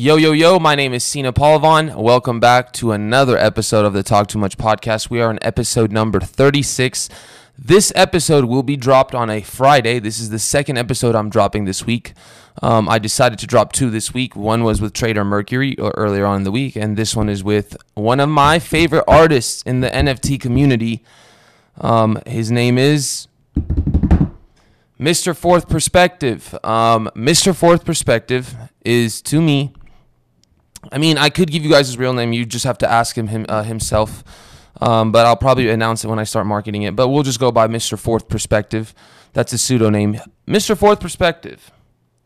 Yo, yo, yo, my name is Sina Palavon. Welcome back to another episode of the Talk Too Much podcast. We are on episode number 36. This episode will be dropped on a Friday. This is the second episode I'm dropping this week. Um, I decided to drop two this week. One was with Trader Mercury earlier on in the week, and this one is with one of my favorite artists in the NFT community. Um, his name is Mr. Fourth Perspective. Um, Mr. Fourth Perspective is to me. I mean, I could give you guys his real name. You just have to ask him, him uh, himself. Um, but I'll probably announce it when I start marketing it. But we'll just go by Mr. Fourth Perspective. That's his pseudonym. Mr. Fourth Perspective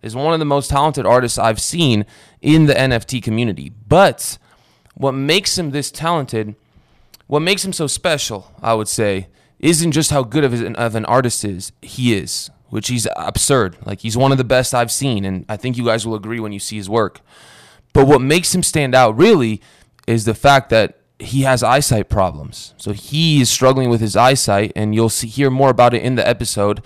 is one of the most talented artists I've seen in the NFT community. But what makes him this talented, what makes him so special, I would say, isn't just how good of an, of an artist is he is, which he's absurd. Like he's one of the best I've seen, and I think you guys will agree when you see his work. But what makes him stand out really is the fact that he has eyesight problems. So he is struggling with his eyesight, and you'll see hear more about it in the episode.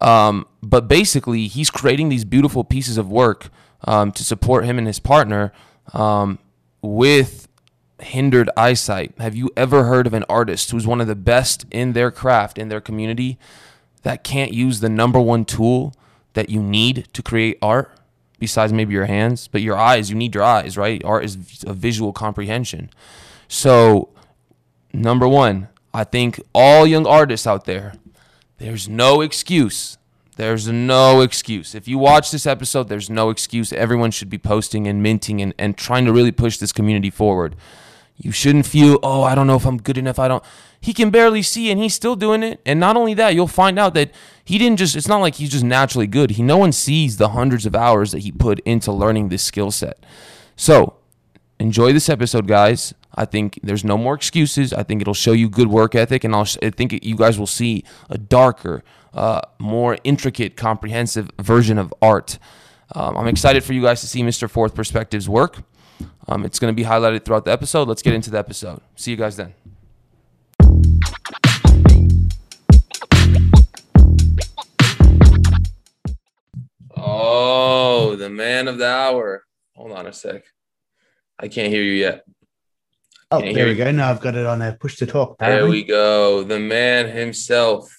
Um, but basically, he's creating these beautiful pieces of work um, to support him and his partner um, with hindered eyesight. Have you ever heard of an artist who's one of the best in their craft, in their community, that can't use the number one tool that you need to create art? Besides maybe your hands, but your eyes, you need your eyes, right? Art is a visual comprehension. So, number one, I think all young artists out there, there's no excuse. There's no excuse. If you watch this episode, there's no excuse. Everyone should be posting and minting and, and trying to really push this community forward. You shouldn't feel, oh, I don't know if I'm good enough. I don't. He can barely see and he's still doing it. And not only that, you'll find out that he didn't just, it's not like he's just naturally good. He, no one sees the hundreds of hours that he put into learning this skill set. So enjoy this episode, guys. I think there's no more excuses. I think it'll show you good work ethic, and I'll, I think you guys will see a darker, uh, more intricate, comprehensive version of art. Um, I'm excited for you guys to see Mr. Fourth Perspective's work. Um, it's going to be highlighted throughout the episode. Let's get into the episode. See you guys then. Oh, the man of the hour. Hold on a sec. I can't hear you yet. Oh, there we go. Now I've got it on a push to talk. Apparently. There we go. The man himself.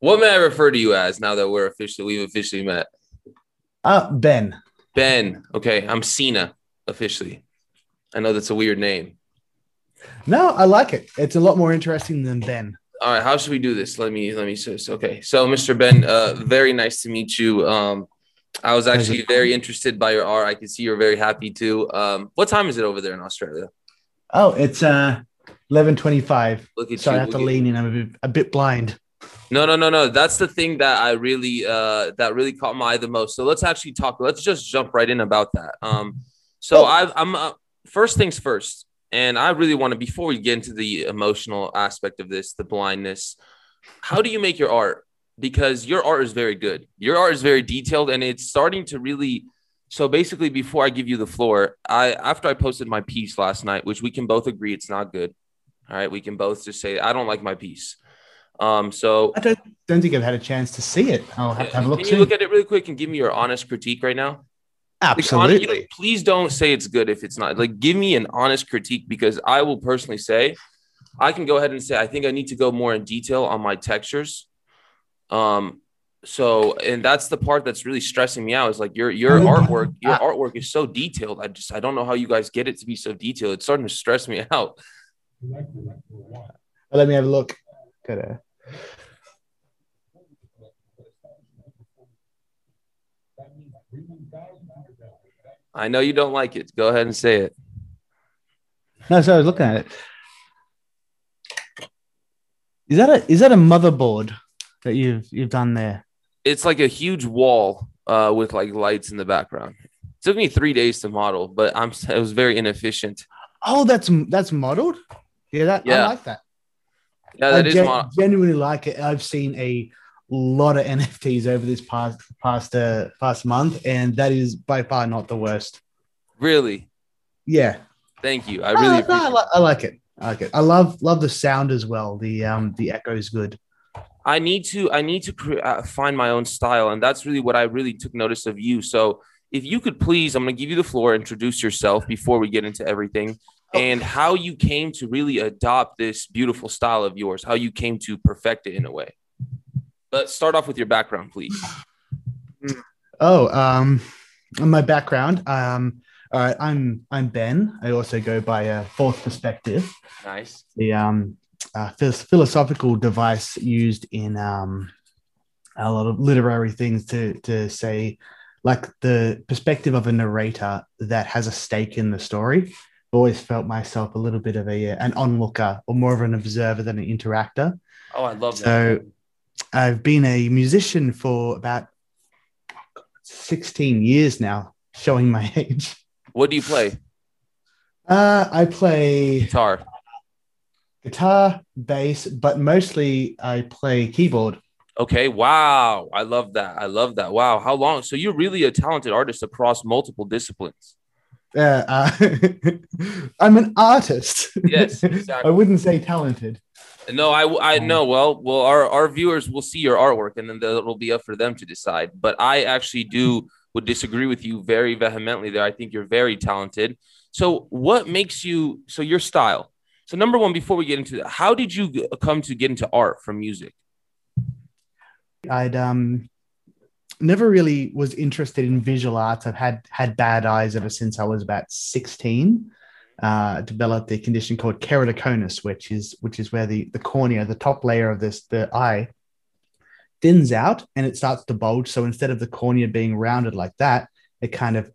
What may I refer to you as now that we're officially we've officially met? Uh Ben. Ben. Okay, I'm Cena officially. I know that's a weird name. No, I like it. It's a lot more interesting than Ben. All right, how should we do this? Let me let me say okay. So, Mr. Ben, uh, very nice to meet you. Um, I was actually very interested by your art. I can see you're very happy too. Um, what time is it over there in Australia? Oh, it's uh eleven twenty five. Look at Sorry, you. I have to lean in. I'm a bit, a bit blind. No, no, no, no. That's the thing that I really uh that really caught my eye the most. So let's actually talk. Let's just jump right in about that. Um, so oh. i I'm uh, first things first, and I really want to before we get into the emotional aspect of this, the blindness. How do you make your art? Because your art is very good. Your art is very detailed, and it's starting to really so basically, before I give you the floor, I after I posted my piece last night, which we can both agree it's not good. All right, we can both just say I don't like my piece. Um, so I don't, don't think I've had a chance to see it. I'll have to have a look. Can you look at it really quick and give me your honest critique right now? Absolutely. Like, honest, please don't say it's good if it's not. Like, give me an honest critique because I will personally say, I can go ahead and say I think I need to go more in detail on my textures. Um, so and that's the part that's really stressing me out is like your your artwork your artwork is so detailed i just i don't know how you guys get it to be so detailed it's starting to stress me out let me have a look Gotta... i know you don't like it go ahead and say it no so i was looking at it is that a is that a motherboard that you've you've done there it's like a huge wall uh, with like lights in the background. It took me three days to model, but I'm it was very inefficient. Oh, that's that's modeled. Yeah, that yeah. I like that. Yeah, that I is gen- genuinely like it. I've seen a lot of NFTs over this past past uh, past month, and that is by far not the worst. Really? Yeah. Thank you. I really no, I, I, like it. I like it. I love love the sound as well. The um the echo is good. I need to I need to uh, find my own style, and that's really what I really took notice of you. So if you could please, I'm going to give you the floor, introduce yourself before we get into everything and how you came to really adopt this beautiful style of yours, how you came to perfect it in a way. Let's start off with your background, please. Oh, um, my background. Um, all right, I'm I'm Ben. I also go by a fourth perspective. Nice. The um, uh, philosophical device used in um, a lot of literary things to to say, like the perspective of a narrator that has a stake in the story I've always felt myself a little bit of a an onlooker or more of an observer than an interactor. Oh, I love that. So I've been a musician for about 16 years now, showing my age. What do you play? Uh, I play guitar, guitar, bass, but mostly I play keyboard. Okay. Wow. I love that. I love that. Wow. How long? So you're really a talented artist across multiple disciplines. Yeah, uh, I'm an artist. Yes, exactly. I wouldn't say talented. No, I I know. Well, well, our our viewers will see your artwork, and then it'll be up for them to decide. But I actually do would disagree with you very vehemently. There, I think you're very talented. So, what makes you so your style? So, number one, before we get into that, how did you come to get into art from music? I'd um never really was interested in visual arts. I've had had bad eyes ever since I was about 16. Uh, developed a condition called keratoconus, which is which is where the the cornea, the top layer of this the eye, thins out and it starts to bulge. So instead of the cornea being rounded like that, it kind of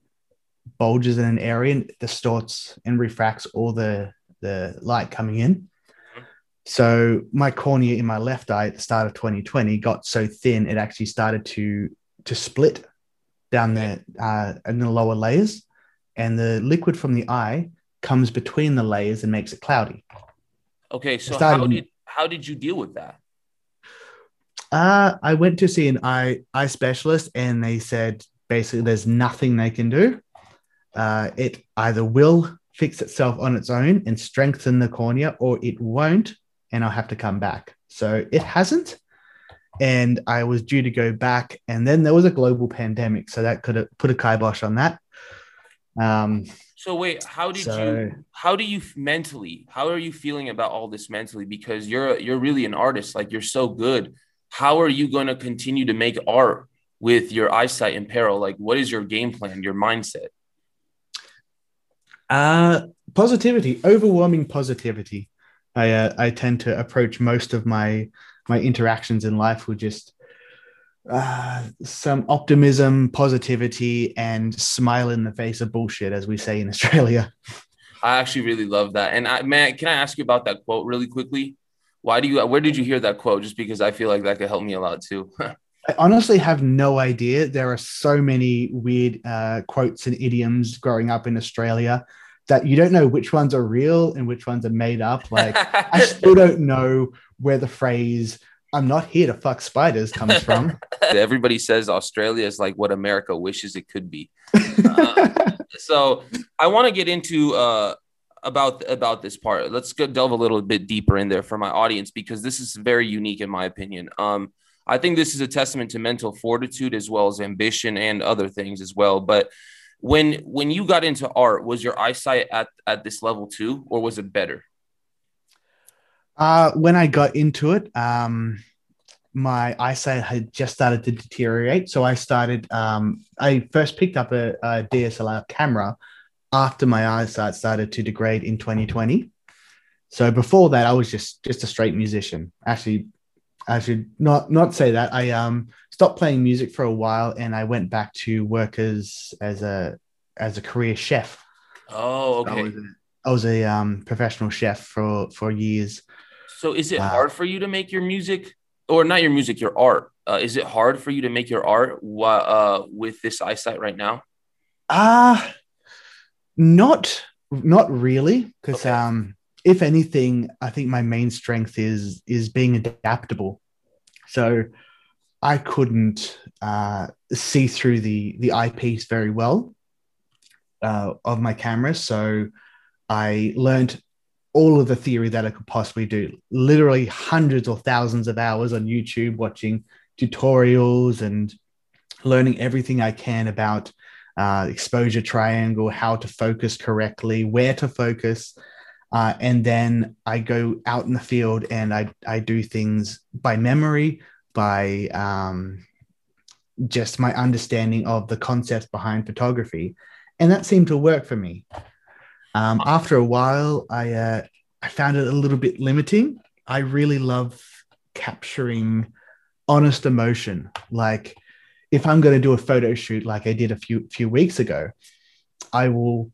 bulges in an area and distorts and refracts all the the light coming in. So my cornea in my left eye at the start of 2020 got so thin it actually started to to split down there uh, in the lower layers, and the liquid from the eye comes between the layers and makes it cloudy. Okay, so started, how did how did you deal with that? Uh, I went to see an eye eye specialist, and they said basically there's nothing they can do. Uh, it either will fix itself on its own and strengthen the cornea, or it won't, and I'll have to come back. So it hasn't and I was due to go back, and then there was a global pandemic, so that could have put a kibosh on that. Um, so wait, how did so, you? How do you mentally? How are you feeling about all this mentally? Because you're you're really an artist, like you're so good. How are you going to continue to make art with your eyesight in peril? Like, what is your game plan, your mindset? Uh, positivity, overwhelming positivity. I uh, I tend to approach most of my my interactions in life were just uh, some optimism, positivity, and smile in the face of bullshit, as we say in Australia. I actually really love that. And I, man, can I ask you about that quote really quickly? Why do you? Where did you hear that quote? Just because I feel like that could help me a lot too. I honestly have no idea. There are so many weird uh, quotes and idioms growing up in Australia that you don't know which ones are real and which ones are made up. Like I still don't know where the phrase "I'm not here to fuck spiders" comes from. Everybody says Australia is like what America wishes it could be. Uh, so I want to get into uh, about about this part. Let's go delve a little bit deeper in there for my audience because this is very unique in my opinion. Um, I think this is a testament to mental fortitude as well as ambition and other things as well. But when when you got into art was your eyesight at at this level too or was it better uh when i got into it um my eyesight had just started to deteriorate so i started um i first picked up a, a dslr camera after my eyesight started to degrade in 2020 so before that i was just just a straight musician actually I should not not say that. I um stopped playing music for a while and I went back to work as as a as a career chef. Oh, okay. I was a, I was a um, professional chef for for years. So is it uh, hard for you to make your music or not your music, your art? Uh, is it hard for you to make your art uh, with this eyesight right now? Ah, uh, not not really, because okay. um, if anything, I think my main strength is is being adaptable. So I couldn't uh, see through the the eyepiece very well uh, of my camera. So I learned all of the theory that I could possibly do. Literally hundreds or thousands of hours on YouTube watching tutorials and learning everything I can about uh, exposure triangle, how to focus correctly, where to focus. Uh, and then I go out in the field and I, I do things by memory, by um, just my understanding of the concepts behind photography. And that seemed to work for me. Um, after a while, I, uh, I found it a little bit limiting. I really love capturing honest emotion. Like if I'm going to do a photo shoot like I did a few few weeks ago, I will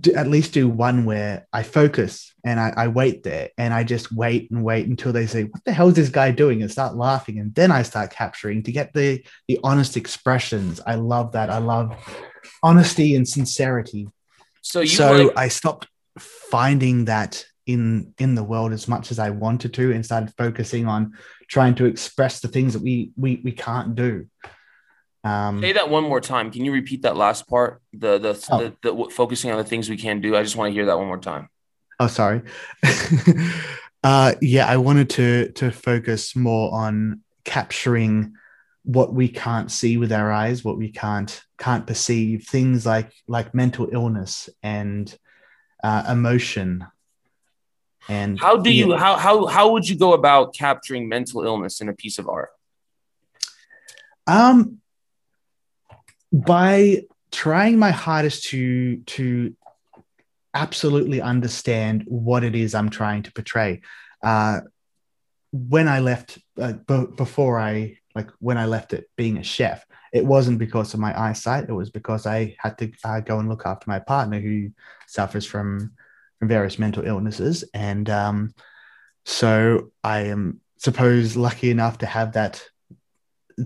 do, at least do one where I focus and I, I, wait there and I just wait and wait until they say, "What the hell is this guy doing?" and start laughing, and then I start capturing to get the the honest expressions. I love that. I love honesty and sincerity. So so like- I stopped finding that in in the world as much as I wanted to and started focusing on trying to express the things that we we we can't do. Um, Say that one more time. Can you repeat that last part? The the, oh. the, the focusing on the things we can do. I just want to hear that one more time. Oh, sorry. uh, yeah, I wanted to to focus more on capturing what we can't see with our eyes, what we can't can't perceive. Things like like mental illness and uh, emotion and how do you how how how would you go about capturing mental illness in a piece of art? Um by trying my hardest to to absolutely understand what it is I'm trying to portray. Uh, when I left, uh, b- before I like when I left it being a chef, it wasn't because of my eyesight. It was because I had to uh, go and look after my partner who suffers from from various mental illnesses. And um, so I am suppose lucky enough to have that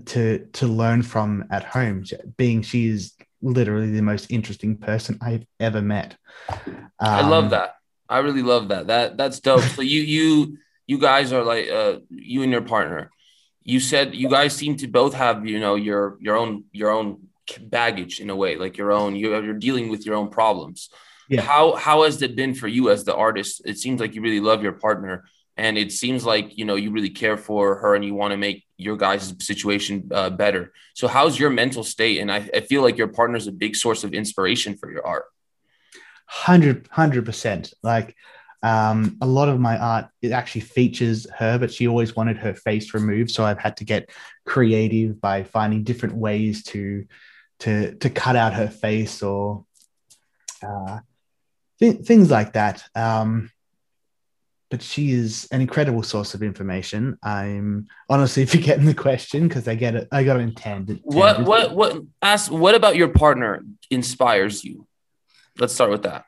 to to learn from at home being she is literally the most interesting person i've ever met. Um, i love um, that. I really love that. That that's dope. So you you you guys are like uh you and your partner you said you guys seem to both have you know your your own your own baggage in a way like your own you're, you're dealing with your own problems yeah. How how has it been for you as the artist? It seems like you really love your partner, and it seems like you know you really care for her, and you want to make your guys' situation uh, better. So, how's your mental state? And I, I feel like your partner is a big source of inspiration for your art. Hundred hundred percent. Like um, a lot of my art it actually features her, but she always wanted her face removed. So I've had to get creative by finding different ways to to to cut out her face or uh, th- things like that. Um, but she is an incredible source of information. I'm honestly forgetting the question because I get it. I got intend. What what what ask? What about your partner inspires you? Let's start with that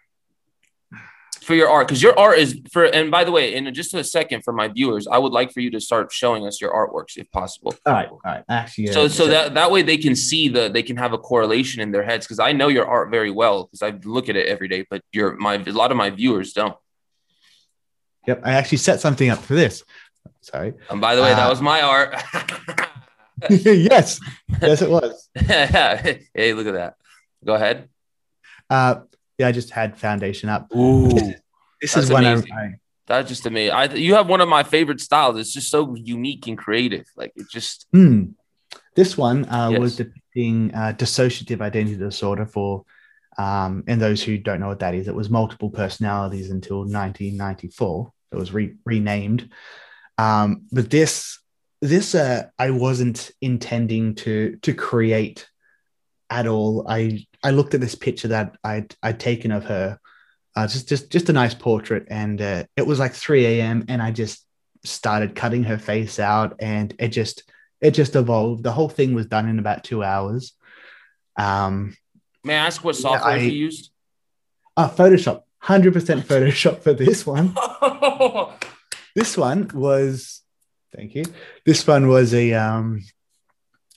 for your art because your art is for and by the way in just a second for my viewers i would like for you to start showing us your artworks if possible. All right all right. Actually so so that that way they can see the they can have a correlation in their heads because i know your art very well because i look at it every day but your my a lot of my viewers don't. Yep i actually set something up for this. Sorry. And by the way uh, that was my art. Yes yes it was. Hey look at that. Go ahead. Uh yeah, I just had foundation up. Ooh, this is when I, that's just amazing. I you have one of my favorite styles. It's just so unique and creative. Like it just. Mm. This one uh, yes. was depicting uh, dissociative identity disorder for, um, and those who don't know what that is, it was multiple personalities until 1994. It was re- renamed, um, but this this uh, I wasn't intending to to create at all. I I looked at this picture that I'd I'd taken of her, uh, just just just a nice portrait, and uh, it was like 3 a.m. and I just started cutting her face out, and it just it just evolved. The whole thing was done in about two hours. Um, May I ask what software yeah, I, you used? Uh, Photoshop, hundred percent Photoshop for this one. this one was, thank you. This one was a um,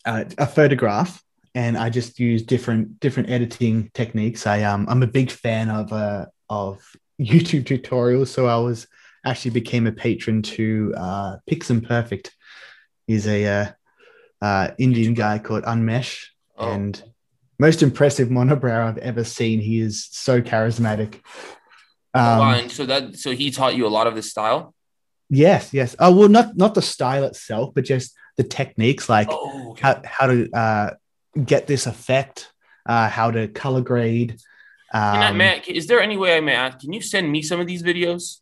uh, a photograph and I just use different different editing techniques. I um I'm a big fan of uh of YouTube tutorials, so I was actually became a patron to uh, Piximperfect. He's a uh, uh, Indian guy called Unmesh, oh. and most impressive monobrow I've ever seen. He is so charismatic. Um, wow, and so that so he taught you a lot of this style. Yes, yes. Oh well, not not the style itself, but just the techniques, like oh, okay. how how to uh, get this effect uh, how to color grade. Can I, Um, Matt, is there any way I may ask? Can you send me some of these videos?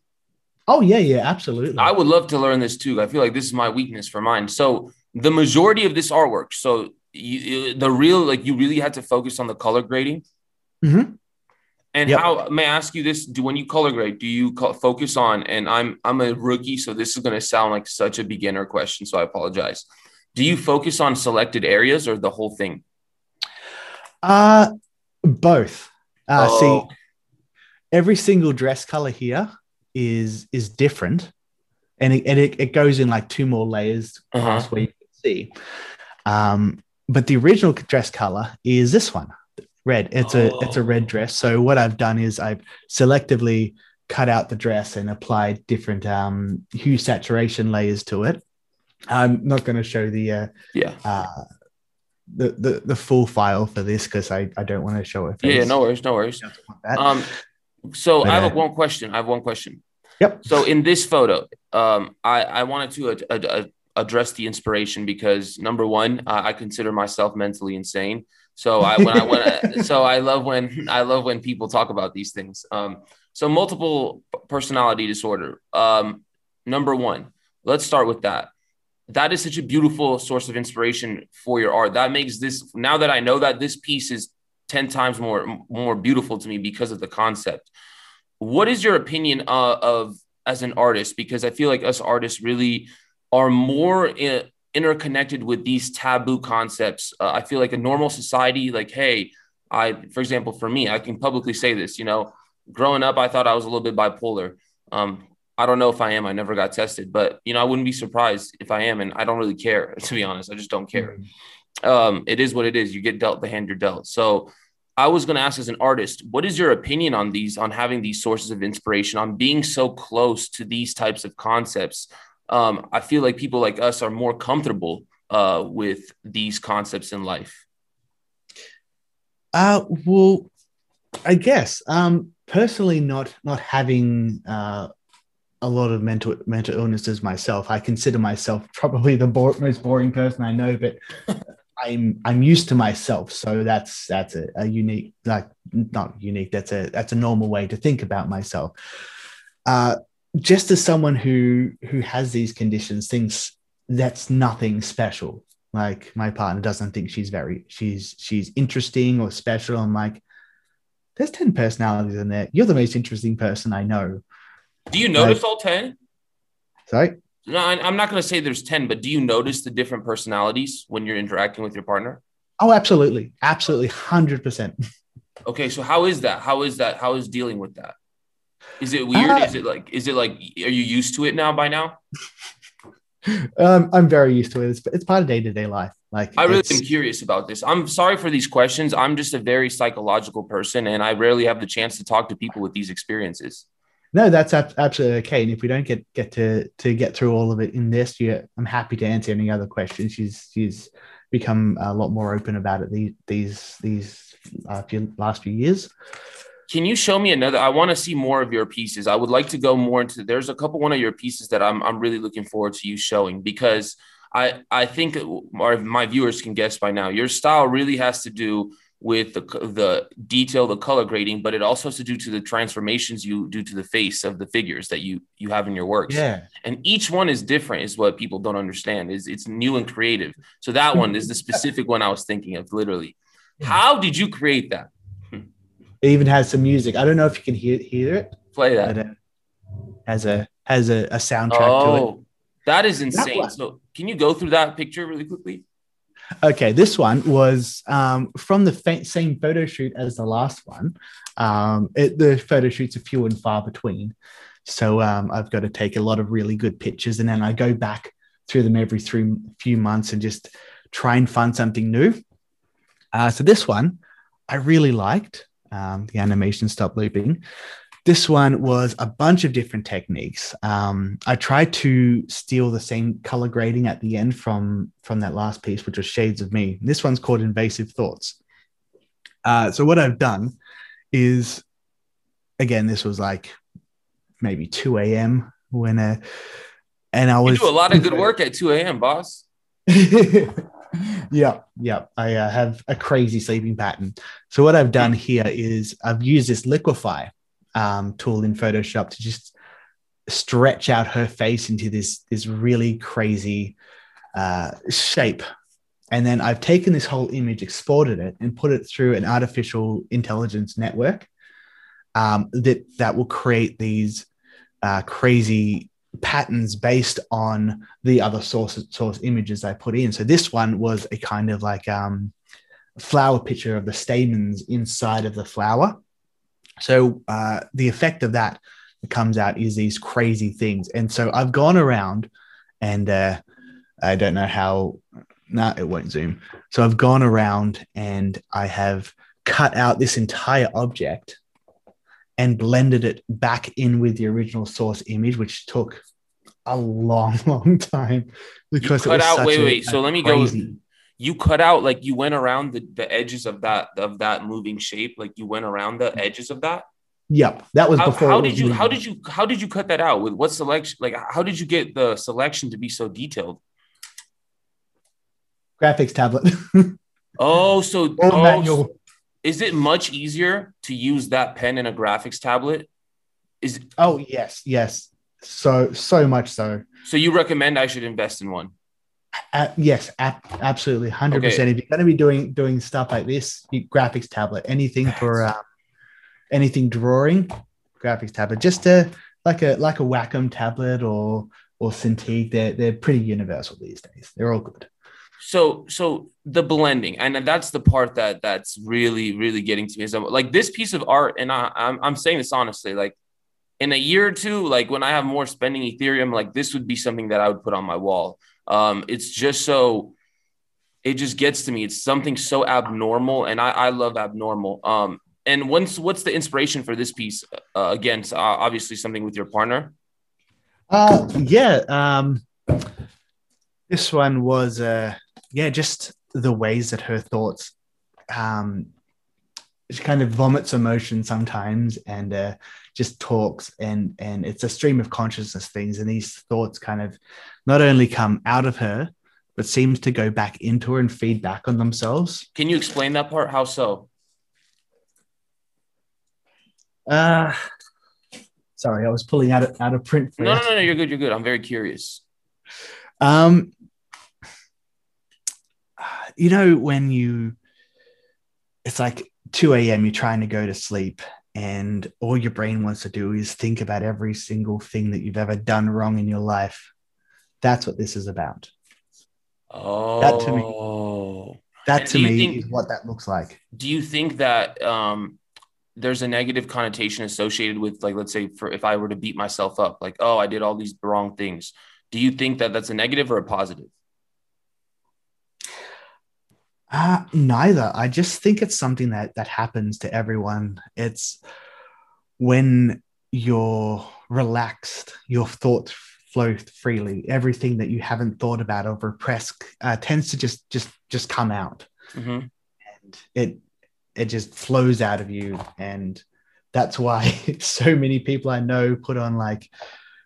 oh yeah, yeah, absolutely. I would love to learn this too. I feel like this is my weakness for mine. So the majority of this artwork, so you, the real like you really had to focus on the color grading. Mhm. And Yep. how may I ask you this? Do when you color grade, do you focus on? And I'm I'm a rookie, so this is going to sound like such a beginner question. So I apologize. Do you focus on selected areas or the whole thing? Uh both. Uh, Oh. See, every single dress color here is is different, and it, and it, it goes in like two more layers Uh-huh. where you can see. Um, but the original dress color is this one, red. It's a it's a red Oh. dress. So what I've done is I've selectively cut out the dress and applied different um, hue saturation layers to it. I'm not going to show the uh, yeah. uh, the, the the full file for this because I, I don't want to show it. Yeah, no worries, no worries. Um, so But, I have uh, one question. I have one question. Yep. So in this photo, um, I, I wanted to ad- ad- ad- address the inspiration because number one, uh, I consider myself mentally insane. So I when I when I, so I love when I love when people talk about these things. Um, so multiple personality disorder. Um, number one, let's start with that. That is such a beautiful source of inspiration for your art. That makes this now that I know that this piece is 10 times more more beautiful to me because of the concept. What is your opinion uh, of as an artist? Because i feel like us artists really are more in, interconnected with these taboo concepts. Uh, i feel like a normal society like hey i for example for me i can publicly say this you know growing up i thought i was a little bit bipolar. Um, i don't know if i am i never got tested but you know i wouldn't be surprised if i am and i don't really care to be honest i just don't care um, it is what it is. You get dealt the hand you're dealt. So I was going to ask as an artist, what is your opinion on these, on having these sources of inspiration, on being so close to these types of concepts? Um, I feel like people like us are more comfortable uh, with these concepts in life. Uh, well, I guess um, personally, not not having uh, a lot of mental mental illnesses myself, I consider myself probably the bo- most boring person I know. But I'm I'm used to myself, so that's that's a, a unique, like not unique. That's a that's a normal way to think about myself. Uh, just as someone who who has these conditions thinks that's nothing special like my partner doesn't think she's very she's she's interesting or special i'm like there's 10 personalities in there you're the most interesting person i know Do you notice all 10? sorry No, I'm not going to say there's 10, but do you notice the different personalities when you're interacting with your partner? oh absolutely absolutely 100% Okay, so how is that? How is that? How is dealing with that? Is it weird? Uh, is it like, is it like, are you used to it now by now? um, i'm very used to it it's, it's part of day-to-day life like I really am curious about this. I'm sorry for these questions. I'm just a very psychological person, and I rarely have the chance to talk to people with these experiences. No that's ab- absolutely okay and if we don't get get to to get through all of it in this year i'm happy to answer any other questions she's she's become a lot more open about it these these these uh, few, last few years Can you show me another? I want to see more of your pieces. I would like to go more into. There's a couple one of your pieces that I'm I'm really looking forward to you showing because I I think our, my viewers can guess by now. Your style really has to do with the the detail, the color grading, but it also has to do to the transformations you do to the face of the figures that you you have in your works. yeah. And each one is different is what people don't understand is it's new and creative. So that one is the specific one i was thinking of literally. How did you create that? It even has some music. I don't know if you can hear hear it, play but that has a has a, a soundtrack to it. oh that is insane. one. so can you go through that picture really quickly Okay, this one was um, from the fa- same photo shoot as the last one. Um, it, the photo shoots are few and far between, so um, I've got to take a lot of really good pictures, and then I go back through them every three few months and just try and find something new. Uh, so this one I really liked. Um, the animation stopped looping. This one was a bunch of different techniques. Um, I tried to steal the same color grading at the end from from that last piece, which was Shades of Me. This one's called Invasive Thoughts. Uh, so what I've done is, again, this was like maybe 2 a.m. when uh, and I you was do a lot of good work at 2 a.m boss Yeah, yeah. I uh, have a crazy sleeping pattern. So what I've done here is I've used this liquefy um, tool in Photoshop to just stretch out her face into this this really crazy uh, shape. And then I've taken this whole image, exported it, and put it through an artificial intelligence network um, that that will create these uh, crazy patterns based on the other source source images I put in. So this one was a kind of like um, flower picture of the stamens inside of the flower. So uh, the effect of that that comes out is these crazy things. And so I've gone around and uh, I don't know how, no, nah, it won't zoom. So I've gone around and I have cut out this entire object and blended it back in with the original source image, which took a long, long time because you cut out. Wait, a, wait. So let me crazy. go. You cut out like you went around the, the edges of that of that moving shape. Like you went around the edges of that. Yep, that was how, before. How did you? How did you? How did you cut that out? With what selection? Like, how did you get the selection to be so detailed? Graphics tablet. oh, so oh, manual. Is it much easier to use that pen in a graphics tablet? Is oh yes, yes, so so much so. So you recommend I should invest in one? Uh, yes, absolutely, hundred okay. percent. If you're going to be doing doing stuff like this, graphics tablet, anything for um, anything drawing, graphics tablet, just a like a like a Wacom tablet or or Cintiq. They're they're pretty universal these days. They're all good. So so the blending, and that's the part that that's really really getting to me. Is like this piece of art, and I, I'm I'm saying this honestly, like in a year or two, like when I have more spending Ethereum, like this would be something that I would put on my wall. Um, it's just so it just gets to me. It's something so abnormal, and I, I love abnormal. Um, and once, what's the inspiration for this piece? Uh, again, so obviously something with your partner. Uh, yeah. Um, this one was uh, yeah, just the ways that her thoughts um, she kind of vomits emotion sometimes and uh, just talks and and it's a stream of consciousness things and these thoughts kind of not only come out of her but seems to go back into her and feed back on themselves. Can you explain that part? How so? Uh sorry i was pulling out of, out of print no, no no no you're good you're good. I'm very curious. Um you know when you it's like 2 a.m you're trying to go to sleep and all your brain wants to do is think about every single thing that you've ever done wrong in your life. That's what this is about. Oh, that to me, that to me think, is what that looks like. Do you think that um, there's a negative connotation associated with, like, let's say, for if I were to beat myself up, like, oh, I did all these wrong things. Do you think that that's a negative or a positive? Uh, neither. I just think it's something that that happens to everyone. It's when you're relaxed, your thoughts flow freely. Everything that you haven't thought about or repressed uh, tends to just just just come out, mm-hmm. and it it just flows out of you. And that's why so many people I know put on like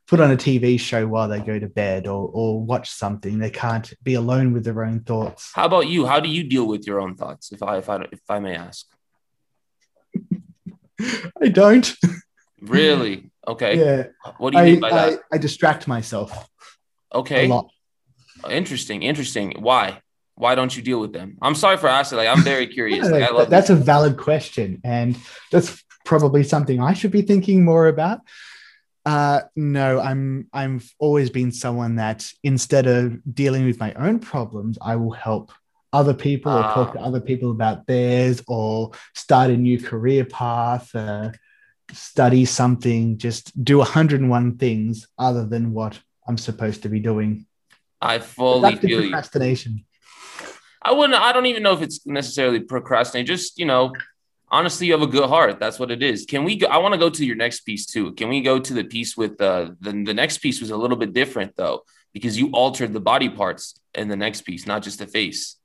put on a TV show while they go to bed or, or watch something. They can't be alone with their own thoughts. How about you? How do you deal with your own thoughts, if I if I if I may ask? I don't. Really? Okay. Yeah. What do you I, mean by that? I, I distract myself. Okay. A lot. Interesting. Interesting. Why? Why don't you deal with them? I'm sorry for asking. Like, I'm very curious. Like, I love that's this. a valid question, and that's probably something I should be thinking more about. Uh, no, I'm I'm always been someone that instead of dealing with my own problems, I will help other people or talk to ah. other people about theirs or start a new career path, uh, study something, just do 101 things other than what I'm supposed to be doing. I fully feel procrastination. You. I wouldn't. I don't even know if it's necessarily procrastinate. Just you know, honestly, you have a good heart. That's what it is. Can we go? I want to go to your next piece too. Can we go to the piece with uh, the the next piece was a little bit different though because you altered the body parts in the next piece, not just the face.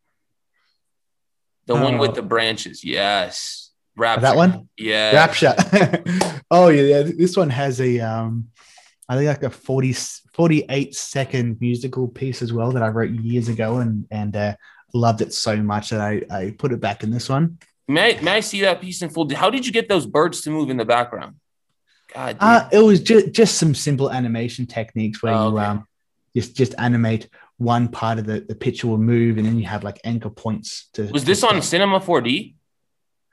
The oh. one with the branches, yes. Rap that one, yeah. Rap shot. oh yeah, yeah. This one has a um, I think like a 40, 48 second musical piece as well that I wrote years ago and and uh, loved it so much that I, I put it back in this one. May may I see that piece in full? How did you get those birds to move in the background? God, Uh, it was just just some simple animation techniques where Oh, you okay. um just just animate one part of the, the picture will move and then you have like anchor points to was this on. Cinema 4D?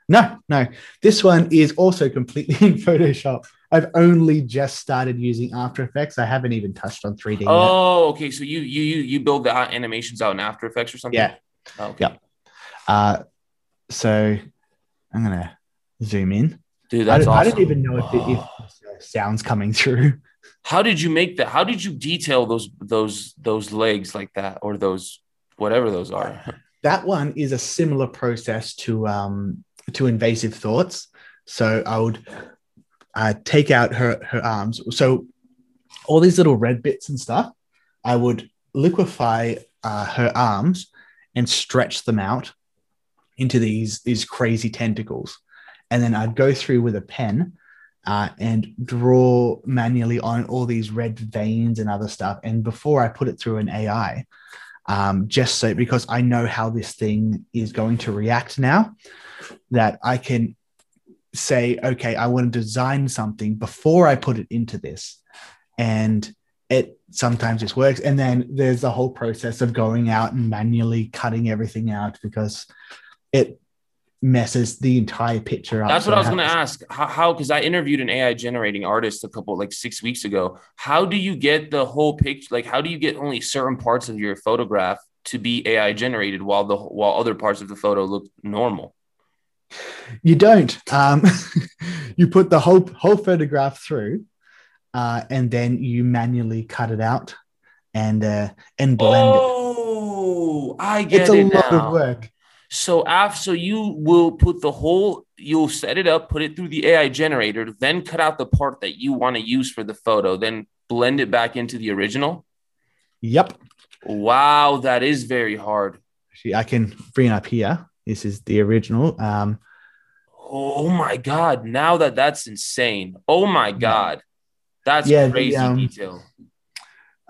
No, no. This one is also completely in Photoshop. I've only just started using After Effects. I haven't even touched on 3D yet. Oh, okay. So you you you you build the animations out in After Effects or something? Yeah. Oh, okay. Yeah. Uh, so I'm gonna zoom in. Dude, that's I awesome. don't even know if, it, if sounds coming through. How did you make that? How did you detail those those those legs like that or those whatever those are? That one is a similar process to um, to invasive thoughts. So I would uh, take out her her arms. So all these little red bits and stuff, I would liquefy uh, her arms and stretch them out into these these crazy tentacles, and then I'd go through with a pen uh, and draw manually on all these red veins and other stuff. And before I put it through an AI, um, just so because I know how this thing is going to react now, that I can say, okay, I want to design something before I put it into this. And it sometimes just works. And then there's the whole process of going out and manually cutting everything out because it messes the entire picture up. That's what I was going to to- ask. How? Because I interviewed an AI generating artist a couple like six weeks ago. How do you get the whole picture? Like, how do you get only certain parts of your photograph to be AI generated while the while other parts of the photo look normal? You don't. Um, you put the whole whole photograph through, uh, and then you manually cut it out and uh, and blend it. Oh, I get it. It's a it lot now. of work. So after so you will put the whole you'll set it up, put it through the AI generator, then cut out the part that you want to use for the photo, then blend it back into the original. Yep. Wow, that is very hard. I can bring it up here. This is the original. Um, Oh my god, now that that's insane. Oh my god. That's Yeah, the, crazy um, detail.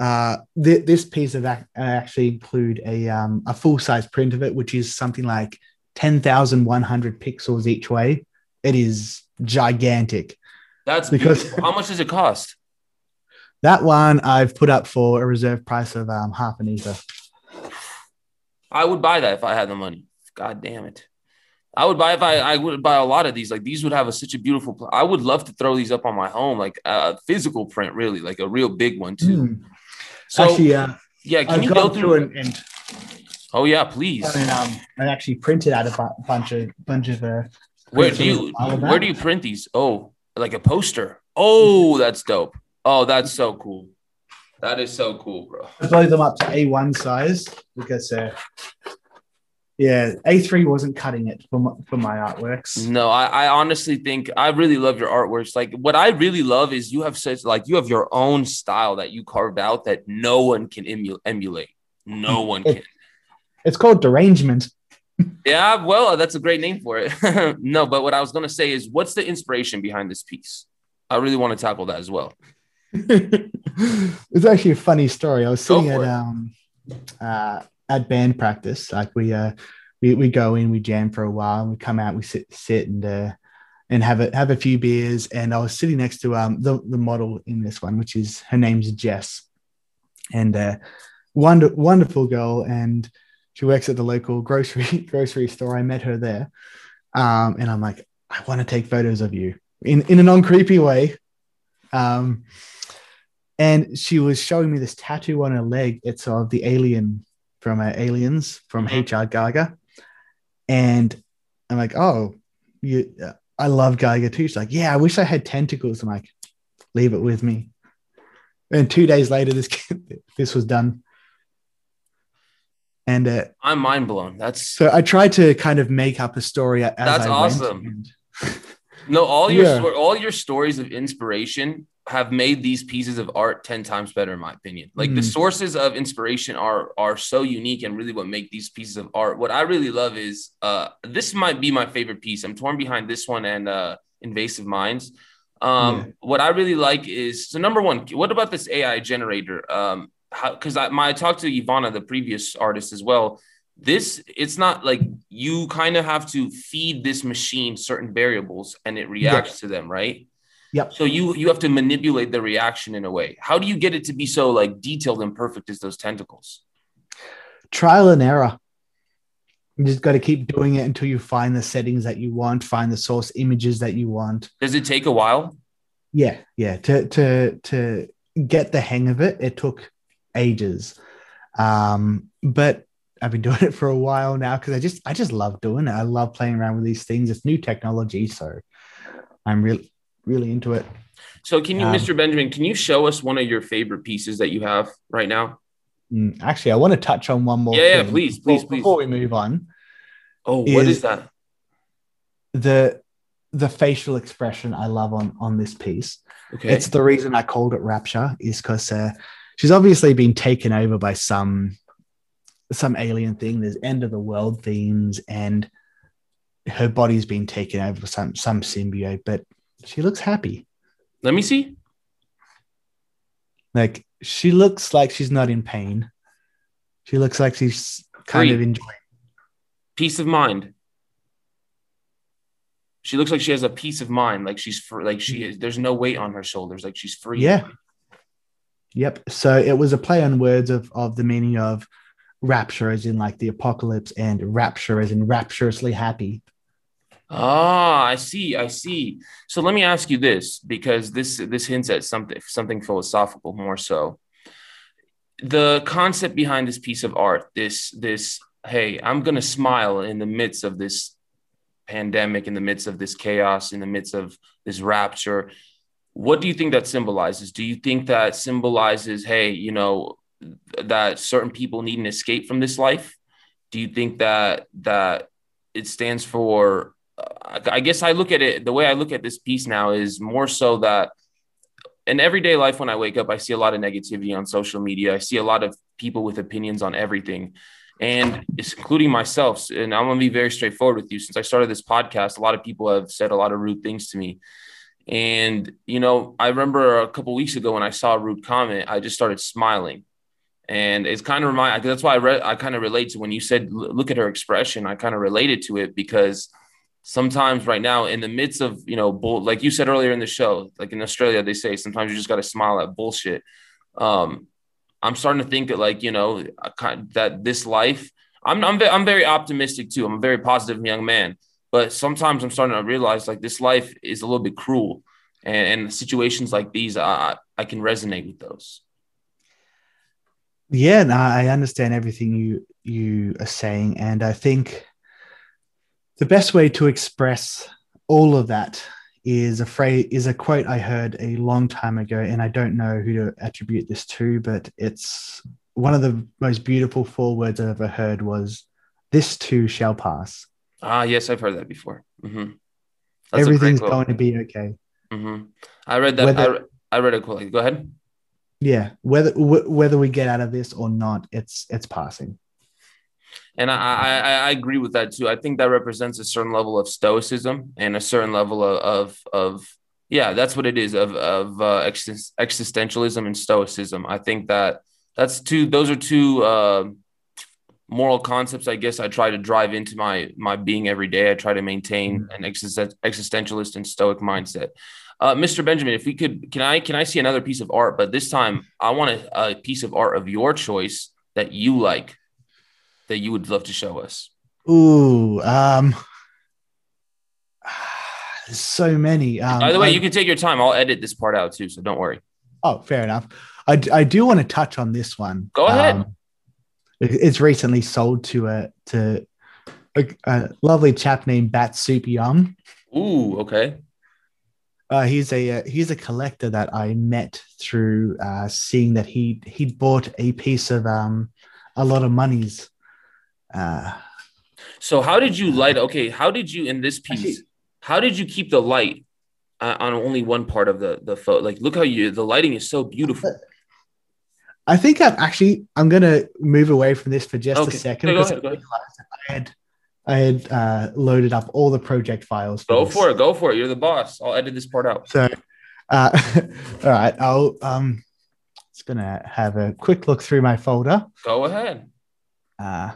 uh, th- this piece of ac- actually include a um, a full size print of it, which is something like ten thousand one hundred pixels each way. It is gigantic. That's because- beautiful. how much does it cost? That one I've put up for a reserve price of um, half an ether. I would buy that if I had the money. God damn it. I would buy if I, I would buy a lot of these. Like these would have a, such a beautiful. I would love to throw these up on my home, like a physical print, really, like a real big one too. Hmm. So actually, uh, yeah, can I've you go through? and, and oh yeah, please. and um, I actually printed out a bu- bunch of bunch of uh, Where do you where do you print these? Oh, like a poster. Oh, that's dope. Oh, that's so cool. That is so cool, bro. I blow them up to A1 size because, uh, yeah, A3 wasn't cutting it for my, for my artworks. No, I, I honestly think I really love your artworks. Like what I really love is you have such like you have your own style that you carved out that no one can emu- emulate. No one can. It's called derangement. Yeah, well, that's a great name for it. no, but what I was gonna say is, what's the inspiration behind this piece? I really want to tackle that as well. it's actually a funny story. I was sitting at um uh at band practice. Like we uh we, we go in, we jam for a while, and we come out, we sit sit and uh and have a have a few beers. And I was sitting next to um the, the model in this one, which is her name's Jess. And uh wonder, wonderful girl, and she works at the local grocery grocery store. I met her there. Um, and I'm like, I want to take photos of you in, in a non-creepy way. Um, and she was showing me this tattoo on her leg. It's of the alien from uh, Aliens from. HR Giger. And I'm like, oh, you, uh, I love Giger too. She's like, yeah, I wish I had tentacles. I'm like, leave it with me. And two days later, this this was done. And uh, I'm mind blown. That's so I tried to kind of make up a story as That's I awesome. went. No all your Yeah. all your stories of inspiration have made these pieces of art 10 times better in my opinion. Like the Mm. sources of inspiration are are so unique and really what make these pieces of art. What i really love is uh this might be my favorite piece. I'm torn behind this one and uh invasive minds. Um Yeah. what i really like is so number one what about this ai generator? Um because I, my, I talked to ivana the previous artist as well. This it's not like you kind of have to feed this machine certain variables and it reacts to them, right? Yep. So you you have to manipulate the reaction in a way. How do you get it to be so like detailed and perfect as those tentacles? Trial and error. You just got to keep doing it until you find the settings that you want, find the source images that you want. Does it take a while? Yeah, yeah. To to to get the hang of it, it took ages. Um, but I've been doing it for a while now because I just I just love doing it. I love playing around with these things. It's new technology, so I'm really really into it. So can you, Um, Mr. Benjamin, can you show us one of your favorite pieces that you have right now? Mm, Actually, I want to touch on one more. Yeah, yeah, thing please, before- please, please. Before we move on, Oh, what is Is- that? the the facial expression I love on on this piece. Okay. It's the reason I called it Rapture is because uh, she's obviously been taken over by some some alien thing. There's end of the world themes, and her body's been taken over by some some symbiote, but she looks happy. Let me see. Like she looks like she's not in pain. She looks like she's kind Free. of enjoying. Peace of mind. She looks like she has a peace of mind, like she's for like she is. There's no weight on her shoulders, like she's free. Yeah. Yep. So it was a play on words of of the meaning of rapture as in like the apocalypse and rapture as in rapturously happy. Ah, I see. I see. So let me ask you this, because this this hints at something something philosophical more so. The concept behind this piece of art, this this hey, I'm gonna smile in the midst of this pandemic, in the midst of this chaos, in the midst of this rapture. What do you think that symbolizes? Do you think that symbolizes, hey, you know, that certain people need an escape from this life? Do you think that that it stands for I guess I look at it the way I look at this piece now is more so that in everyday life, when I wake up, I see a lot of negativity on social media. I see a lot of people with opinions on everything, and it's including myself. And I'm gonna be very straightforward with you. Since I started this podcast, a lot of people have said a lot of rude things to me. And you know, I remember a couple weeks ago when I saw a rude comment, I just started smiling. And it's kind of remind that's why I I kind of relate to when you said look at her expression. I kind of related to it because sometimes right now in the midst of you know bull, like you said earlier in the show like in australia they say sometimes you just got to smile at bullshit. Um i'm starting to think that like you know that this life I'm, I'm, I'm very optimistic too. I'm a very positive young man but sometimes i'm starting to realize like this life is a little bit cruel and, and situations like these I, I can resonate with those. Yeah, no, I understand everything you you are saying, and I think the best way to express all of that is a phrase is a quote I heard a long time ago, and I don't know who to attribute this to, but it's one of the most beautiful four words I've ever heard was "This too shall pass." ah yes i've heard that before hmm Everything's going to be okay. hmm i read that I, Whether- re- I read a quote go ahead Yeah, whether wh- whether we get out of this or not, it's it's passing. And I, I, I- agree with that too. I think that represents a certain level of stoicism and a certain level of, of, of yeah, that's what it is of, of uh, exist- existentialism and stoicism. I think that that's two, those are two uh, moral concepts. I guess I try to drive into my, my being every day. I try to maintain an existen- existentialist and stoic mindset. Uh, Mr. Benjamin, if we could, can I, can I see another piece of art, but this time I want a, a piece of art of your choice that you like that you would love to show us? Ooh, um, there's so many. Um, By the way, I- you can take your time. I'll edit this part out too, so don't worry. Oh, fair enough. I, I do want to touch on this one. Go ahead. Um, it's recently sold to a to a, a lovely chap named Bat Soup Young. Ooh, okay. Uh, he's a uh, he's a collector that I met through uh, seeing that he he bought a piece of um a lot of monies. Uh, So how did you light? Okay, how did you in this piece? Actually- How did you keep the light uh, on only one part of the the photo? Like, look how you the lighting is so beautiful. I think I'm actually I'm gonna move away from this for just Okay. a second Okay, go ahead, go I ahead. I had I had uh, loaded up all the project files. for Go this. for it. Go for it. You're the boss. I'll edit this part out. So, uh, all right, I'll um, just gonna have a quick look through my folder. Go ahead. Uh,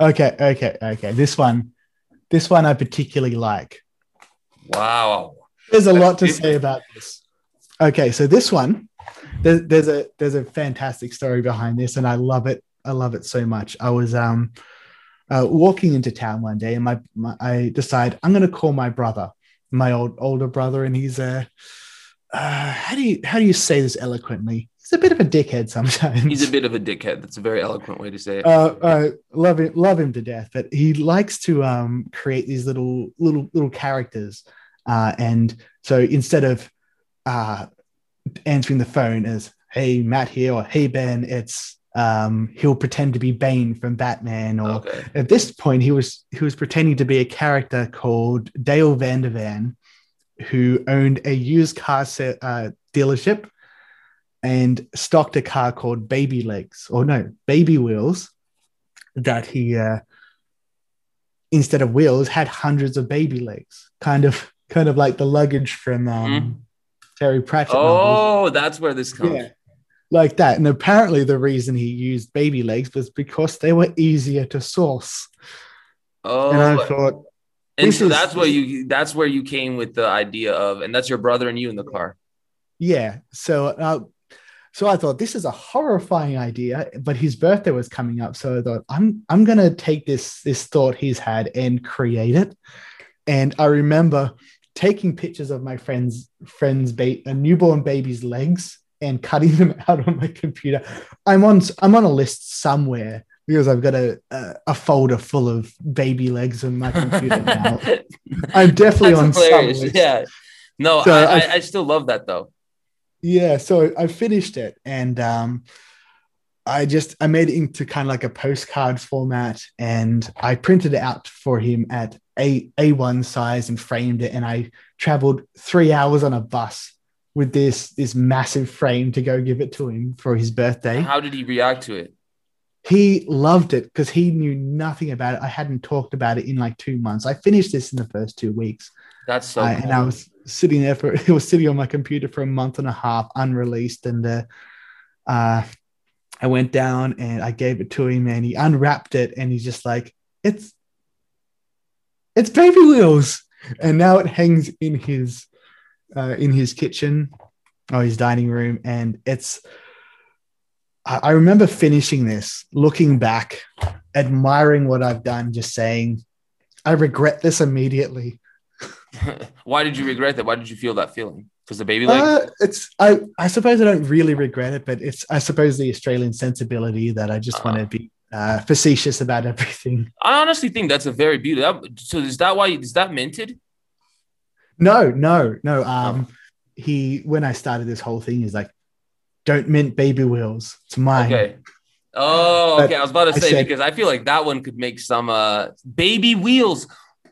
Okay, okay, okay. This one, this one I particularly like. Wow. There's a That's lot to different. say about this. Okay, so this one, there's, there's a there's a fantastic story behind this, and I love it. I love it so much. I was um uh, walking into town one day, and my, my I decide I'm going to call my brother, my old older brother, and he's a uh, how do you how do you say this eloquently? He's a bit of a dickhead sometimes. He's a bit of a dickhead. That's a very eloquent way to say it. uh, uh, love him, love him to death. But he likes to um, create these little, little, little characters. Uh, and so instead of uh, answering the phone as "Hey Matt here" or "Hey Ben," it's um, he'll pretend to be Bane from Batman. Or okay. at this point, he was he was pretending to be a character called Dale Vandervan, who owned a used car uh, dealership and stocked a car called Baby Legs, or no, Baby Wheels, that he uh, instead of wheels had hundreds of baby legs, kind of kind of like the luggage from um, Terry Pratchett. novels. Oh, that's where this comes. Yeah, like that. And apparently, the reason he used baby legs was because they were easier to source. Oh, and I thought, and so is- that's where you that's where you came with the idea of, and that's your brother and you in the car. yeah. So, uh, so I thought this is a horrifying idea, but his birthday was coming up, so I thought I'm I'm gonna take this this thought he's had and create it. And I remember taking pictures of my friend's friend's ba- a newborn baby's legs and cutting them out on my computer. I'm on I'm on a list somewhere because I've got a a, a folder full of baby legs on my computer now. I'm definitely on That's some list. Yeah. No, So I- I, I still love that though. Yeah, so I finished it and um I just I made it into kind of like a postcard format and I printed it out for him at a A1 size and framed it and I traveled 3 hours on a bus with this this massive frame to go give it to him for his birthday. How did he react to it? He loved it because he knew nothing about it. I hadn't talked about it in like 2 months. I finished this in the first 2 weeks. That's so I- cool. and I was sitting there for it was sitting on my computer for a month and a half unreleased and uh, uh I went down and I gave it to him and he unwrapped it and he's just like it's it's baby wheels. And now it hangs in his uh, in his kitchen or his dining room and it's I, I remember finishing this looking back admiring what I've done just saying I regret this immediately Why did you regret that? Why did you feel that feeling? Because the baby leg. Uh, it's I I suppose I don't really regret it, but it's I suppose the Australian sensibility that I just want to be uh, facetious about everything. I honestly think that's a very beautiful. So is that why is that minted? No, no, no. Um, he when I started this whole thing, he's like, "Don't mint baby wheels. It's mine." Okay. Oh, But okay. I was about to I say said- because I feel like that one could make some uh baby wheels.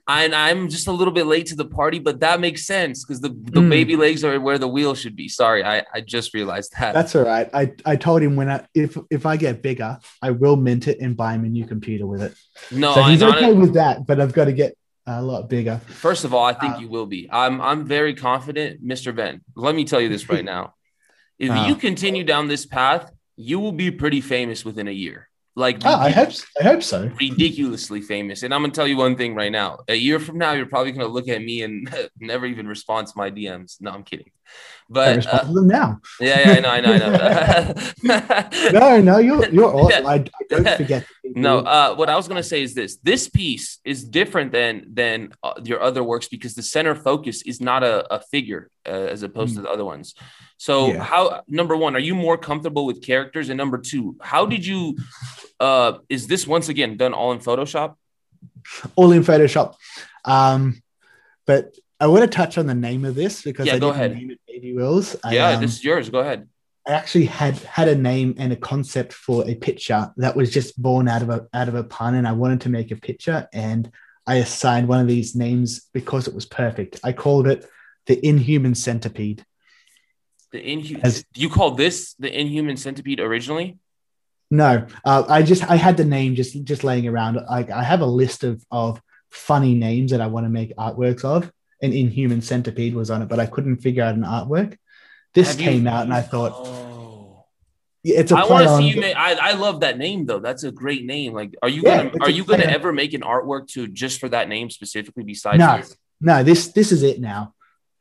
And I'm just a little bit late to the party, but that makes sense because the, the Mm. baby legs are where the wheel should be. Sorry, I, I just realized that. That's all right. I, I told him when I if if I get bigger, I will mint it and buy him a new computer with it. no, so I he's know. okay with that, but I've got to get a lot bigger. First of all, I think Uh, you will be. I'm I'm very confident, Mr. Ben. Let me tell you this right now. If Uh. you continue down this path, you will be pretty famous within a year. Like Oh, I hope I hope so. ridiculously famous. And I'm gonna tell you one thing right now. A year from now, you're probably gonna look at me and never even respond to my DMs. No, I'm kidding. I But respond uh, to them now. yeah, yeah, I know, I know, I know. No, no, you're you're awesome. I, I don't forget. No, uh, what I was gonna say is this: this piece is different than than uh, your other works because the center focus is not a, a figure uh, as opposed to the other ones. So, Yeah. how number one, are you more comfortable with characters? And number two, how did you? Uh, is this once again done all in Photoshop? all in Photoshop. Um, but I want to touch on the name of this because Yeah, I go didn't ahead. name it Baby. I, yeah, um, this is yours. Go ahead. I actually had had a name and a concept for a picture that was just born out of a out of a pun, and I wanted to make a picture, and I assigned one of these names because it was perfect. I called it the Inhuman Centipede. The inhu- as- you called this the Inhuman Centipede originally? No, uh, I just I had the name just just laying around. I, I have a list of of funny names that I want to make artworks of, and Inhuman Centipede was on it, but I couldn't figure out an artwork. This Have you- came out, and I thought, Oh. It's a I want to see you make. I, I love that name though. That's a great name. Like, are you Yeah, gonna are you gonna on- ever make an artwork to just for that name specifically? Besides, No. yours? no, this this is it now.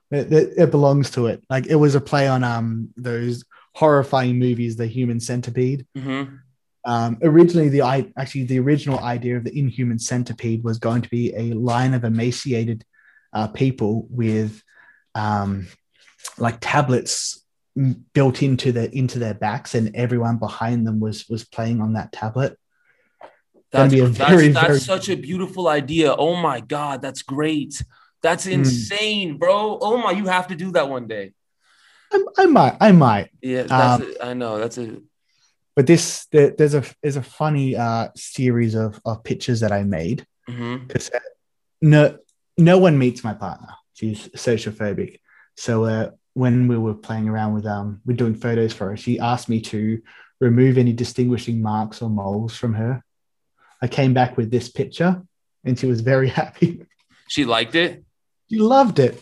It, it, it belongs to it. Like it was a play on um those horrifying movies, The Human Centipede. Mhm. Um, originally, the I actually the original idea of the Inhuman Centipede was going to be a line of emaciated uh, people with um, like tablets built into the into their backs, and everyone behind them was was playing on that tablet. That's that's, very, that's very- such a beautiful idea. Oh my god, that's great. That's Hmm. insane, bro. Oh my, you have to do that one day. I, I might, I might. Yeah, that's Um, a, I know. That's a But this there, there's a there's a funny uh, series of of pictures that I made because no no one meets my partner. She's sociophobic. So uh, when we were playing around with um we're doing photos for her, she asked me to remove any distinguishing marks or moles from her. I came back with this picture, and she was very happy. She liked it. She loved it.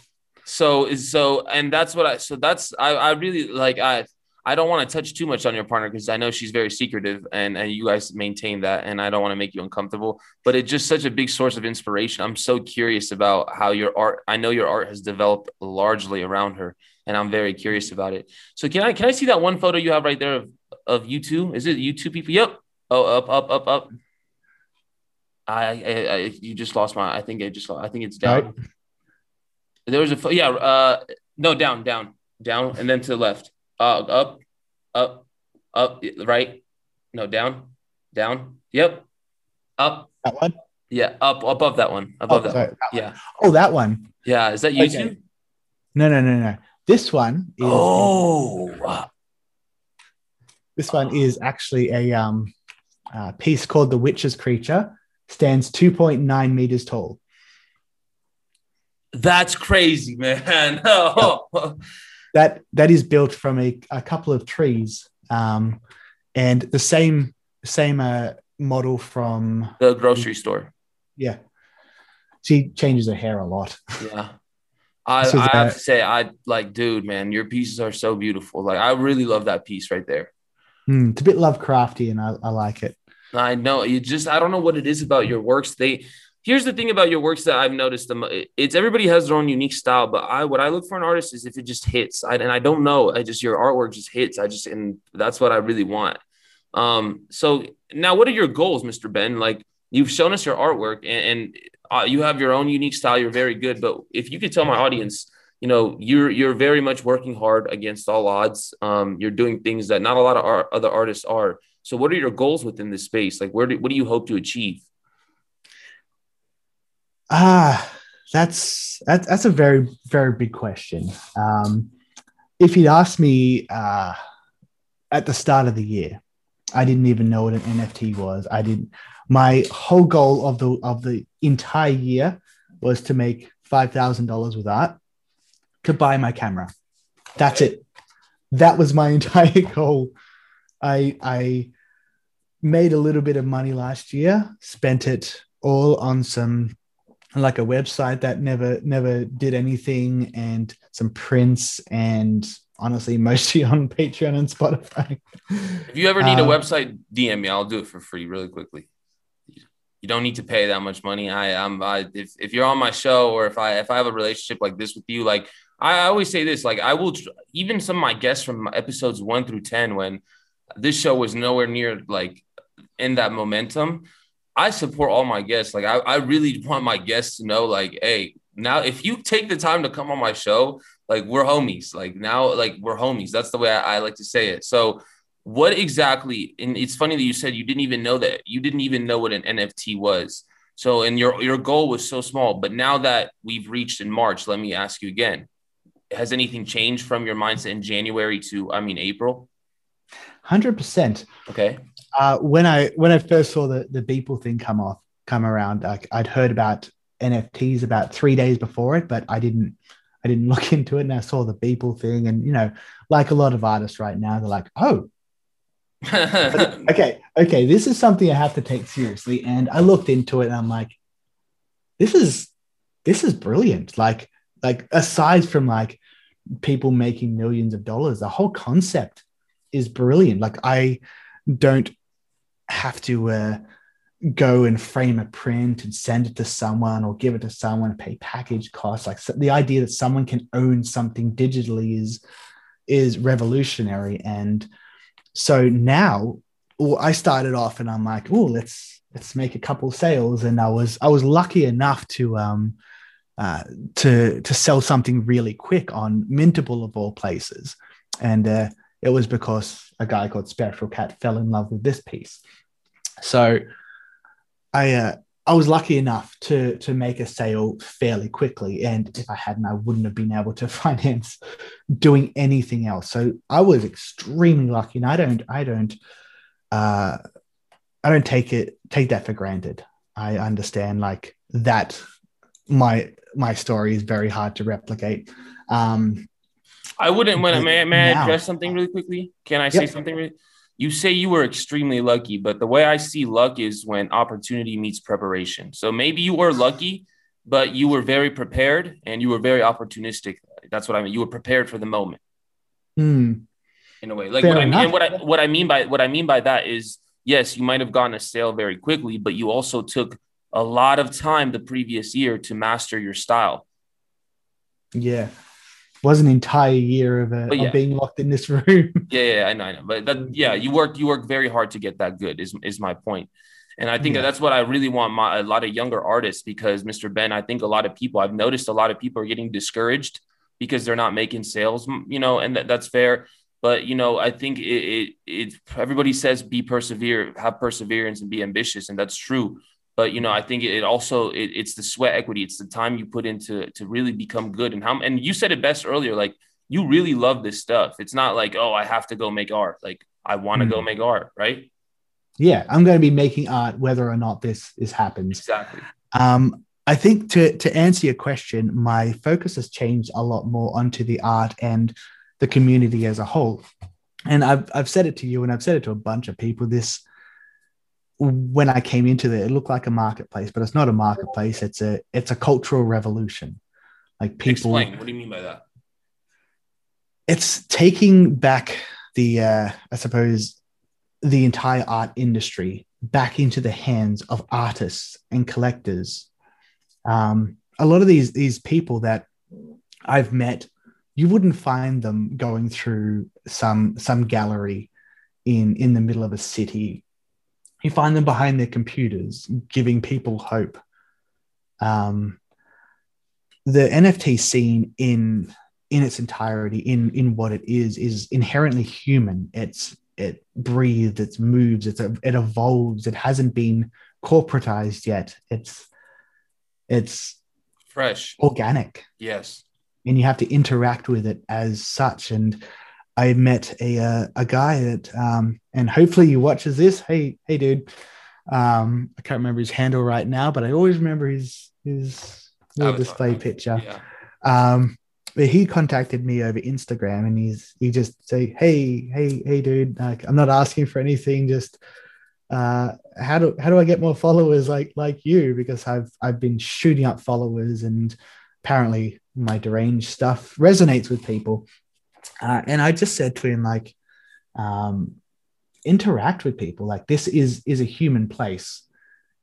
So is so, and that's what I. So that's I. I really like. I. I don't want to touch too much on your partner because I know she's very secretive, and and you guys maintain that, and I don't want to make you uncomfortable. But it's just such a big source of inspiration. I'm so curious about how your art. I know your art has developed largely around her, and I'm very curious about it. So can I can I see that one photo you have right there of of you two? Is it you two people? Yep. Oh, up, up, up, up. I, I, I you just lost my. I think I just. I think it's down. Right. There was a yeah. Uh, no, down, down, down, and then to the left. Uh, up, up, up, right. No, down, down. Yep. Up. That one. Yeah. Up above that one. Above Oh, that. sorry, One. that one. Yeah. Oh, that one. Yeah. Is that you Okay. No, no, no, no. This one is Oh. This one is actually a um, uh, piece called The Witch's Creature, stands 2.9 meters tall. That's crazy, man. That that is built from a, a couple of trees, um, and the same same uh, model from the grocery store. yeah. She changes her hair a lot. Yeah. I, I have to say, I like, dude, man, your pieces are so beautiful. Like, I really love that piece right there. Hmm, it's a bit Lovecrafty, and I, I like it. I know you just I don't know what it is about your works. They here's the thing about your works that I've noticed them. It's everybody has their own unique style, but I what I look for an artist is if it just hits. I, and I don't know. I just your artwork just hits. I just and that's what I really want. Um. So now, what are your goals, Mr. Ben? Like you've shown us your artwork, and, and uh, you have your own unique style. You're very good. But if you could tell my audience. You know, you're you're very much working hard against all odds. Um, you're doing things that not a lot of art, other artists are. So, what are your goals within this space? Like, where do what do you hope to achieve? Ah, that's that's that's a very very big question. Um, if you'd asked me uh, at the start of the year, I didn't even know what an NFT was. I didn't. My whole goal of the of the entire year was to make five thousand dollars with art to buy my camera. That's it. That was my entire goal. I I made a little bit of money last year, spent it all on some like a website that never never did anything and some prints and honestly mostly on patreon and spotify If you ever need a Um, website, DM me. I'll do it for free, really quickly. You don't need to pay that much money. I am. I, if if you're on my show or if I if I have a relationship like this with you, like I always say this, like I will even some of my guests from episodes one through ten when this show was nowhere near like in that momentum. I support all my guests. Like I, I really want my guests to know, like, hey, now if you take the time to come on my show, like we're homies. Like now, like we're homies. That's the way I, I like to say it. So what exactly and it's funny that you said you didn't even know that you didn't even know what an nft was so and your your goal was so small but now that we've reached in march let me ask you again has anything changed from your mindset in january to i mean april 100% okay uh, when i when i first saw the the beeple thing come off come around like i'd heard about nfts about three days before it but i didn't i didn't look into it and i saw the beeple thing and you know like a lot of artists right now they're like oh okay, okay, this is something I have to take seriously. And I looked into it and I'm like, this is this is brilliant. Like, like aside from like people making millions of dollars, the whole concept is brilliant. Like I don't have to uh, go and frame a print and send it to someone or give it to someone and pay package costs. Like so the idea that someone can own something digitally is is revolutionary. And so now well, I started off and I'm like, oh, let's let's make a couple sales. And I was I was lucky enough to um uh, to to sell something really quick on Mintable of all places, and uh, it was because a guy called Spectral Cat fell in love with this piece. So I uh, I was lucky enough to to make a sale fairly quickly, and if I hadn't, I wouldn't have been able to finance doing anything else. So I was extremely lucky, and I don't I don't uh, I don't take it take that for granted. I understand like that my my story is very hard to replicate. Um, I wouldn't. When may, may I address something really quickly? Can I say yep. something? Really? You say you were extremely lucky, but the way I see luck is when opportunity meets preparation. So maybe you were lucky, but you were very prepared and you were very opportunistic. That's what I mean. You were prepared for the moment. Hmm. In a way, like what I mean, what I what I mean by what I mean by that is, yes, you might have gotten a sale very quickly, but you also took a lot of time the previous year to master your style. Yeah. Was an entire year of, uh, yeah. of being locked in this room. yeah, yeah, I know, I know. But that, yeah, you work you work very hard to get that good. Is is my point. And I think yeah. that that's what I really want my a lot of younger artists because Mr. Ben, I think a lot of people I've noticed a lot of people are getting discouraged because they're not making sales, you know, and that, that's fair. But you know, I think it, it, it everybody says be persevere, have perseverance, and be ambitious, and that's true but you know i think it also it, it's the sweat equity. It's the time you put into to really become good. And how and you said it best earlier like you really love this stuff. It's not like oh i have to go make art. Like i want to mm. go make art right? Yeah i'm going to be making art whether or not this is happens. Exactly. Um i think to to answer your question my focus has changed a lot more onto the art and the community as a whole. And i've i've said it to you and i've said it to a bunch of people this when I came into it, it looked like a marketplace, but it's not a marketplace. It's a it's a cultural revolution. Like people. Explain. What do you mean by that? It's taking back the, uh, I suppose, the entire art industry back into the hands of artists and collectors. Um, a lot of these these people that I've met, you wouldn't find them going through some some gallery in in the middle of a city you find them behind their computers, giving people hope. Um, the NFT scene in in its entirety, in in what it is, is inherently human. It's it breathes, it moves, it's it evolves. It hasn't been corporatized yet. It's it's fresh, organic. Yes, and you have to interact with it as such. And I met a uh, a guy that, um, and hopefully he watches this. Hey, hey, dude. Um, I can't remember his handle right now, but I always remember his his little display picture. Yeah. Um, but he contacted me over Instagram, and he's he just say, "Hey, hey, hey, dude. Like, I'm not asking for anything. Just uh, how do how do I get more followers like like you? Because I've I've been shooting up followers, and apparently my deranged stuff resonates with people. Uh, and I just said to him, like, um, interact with people. Like this is is a human place,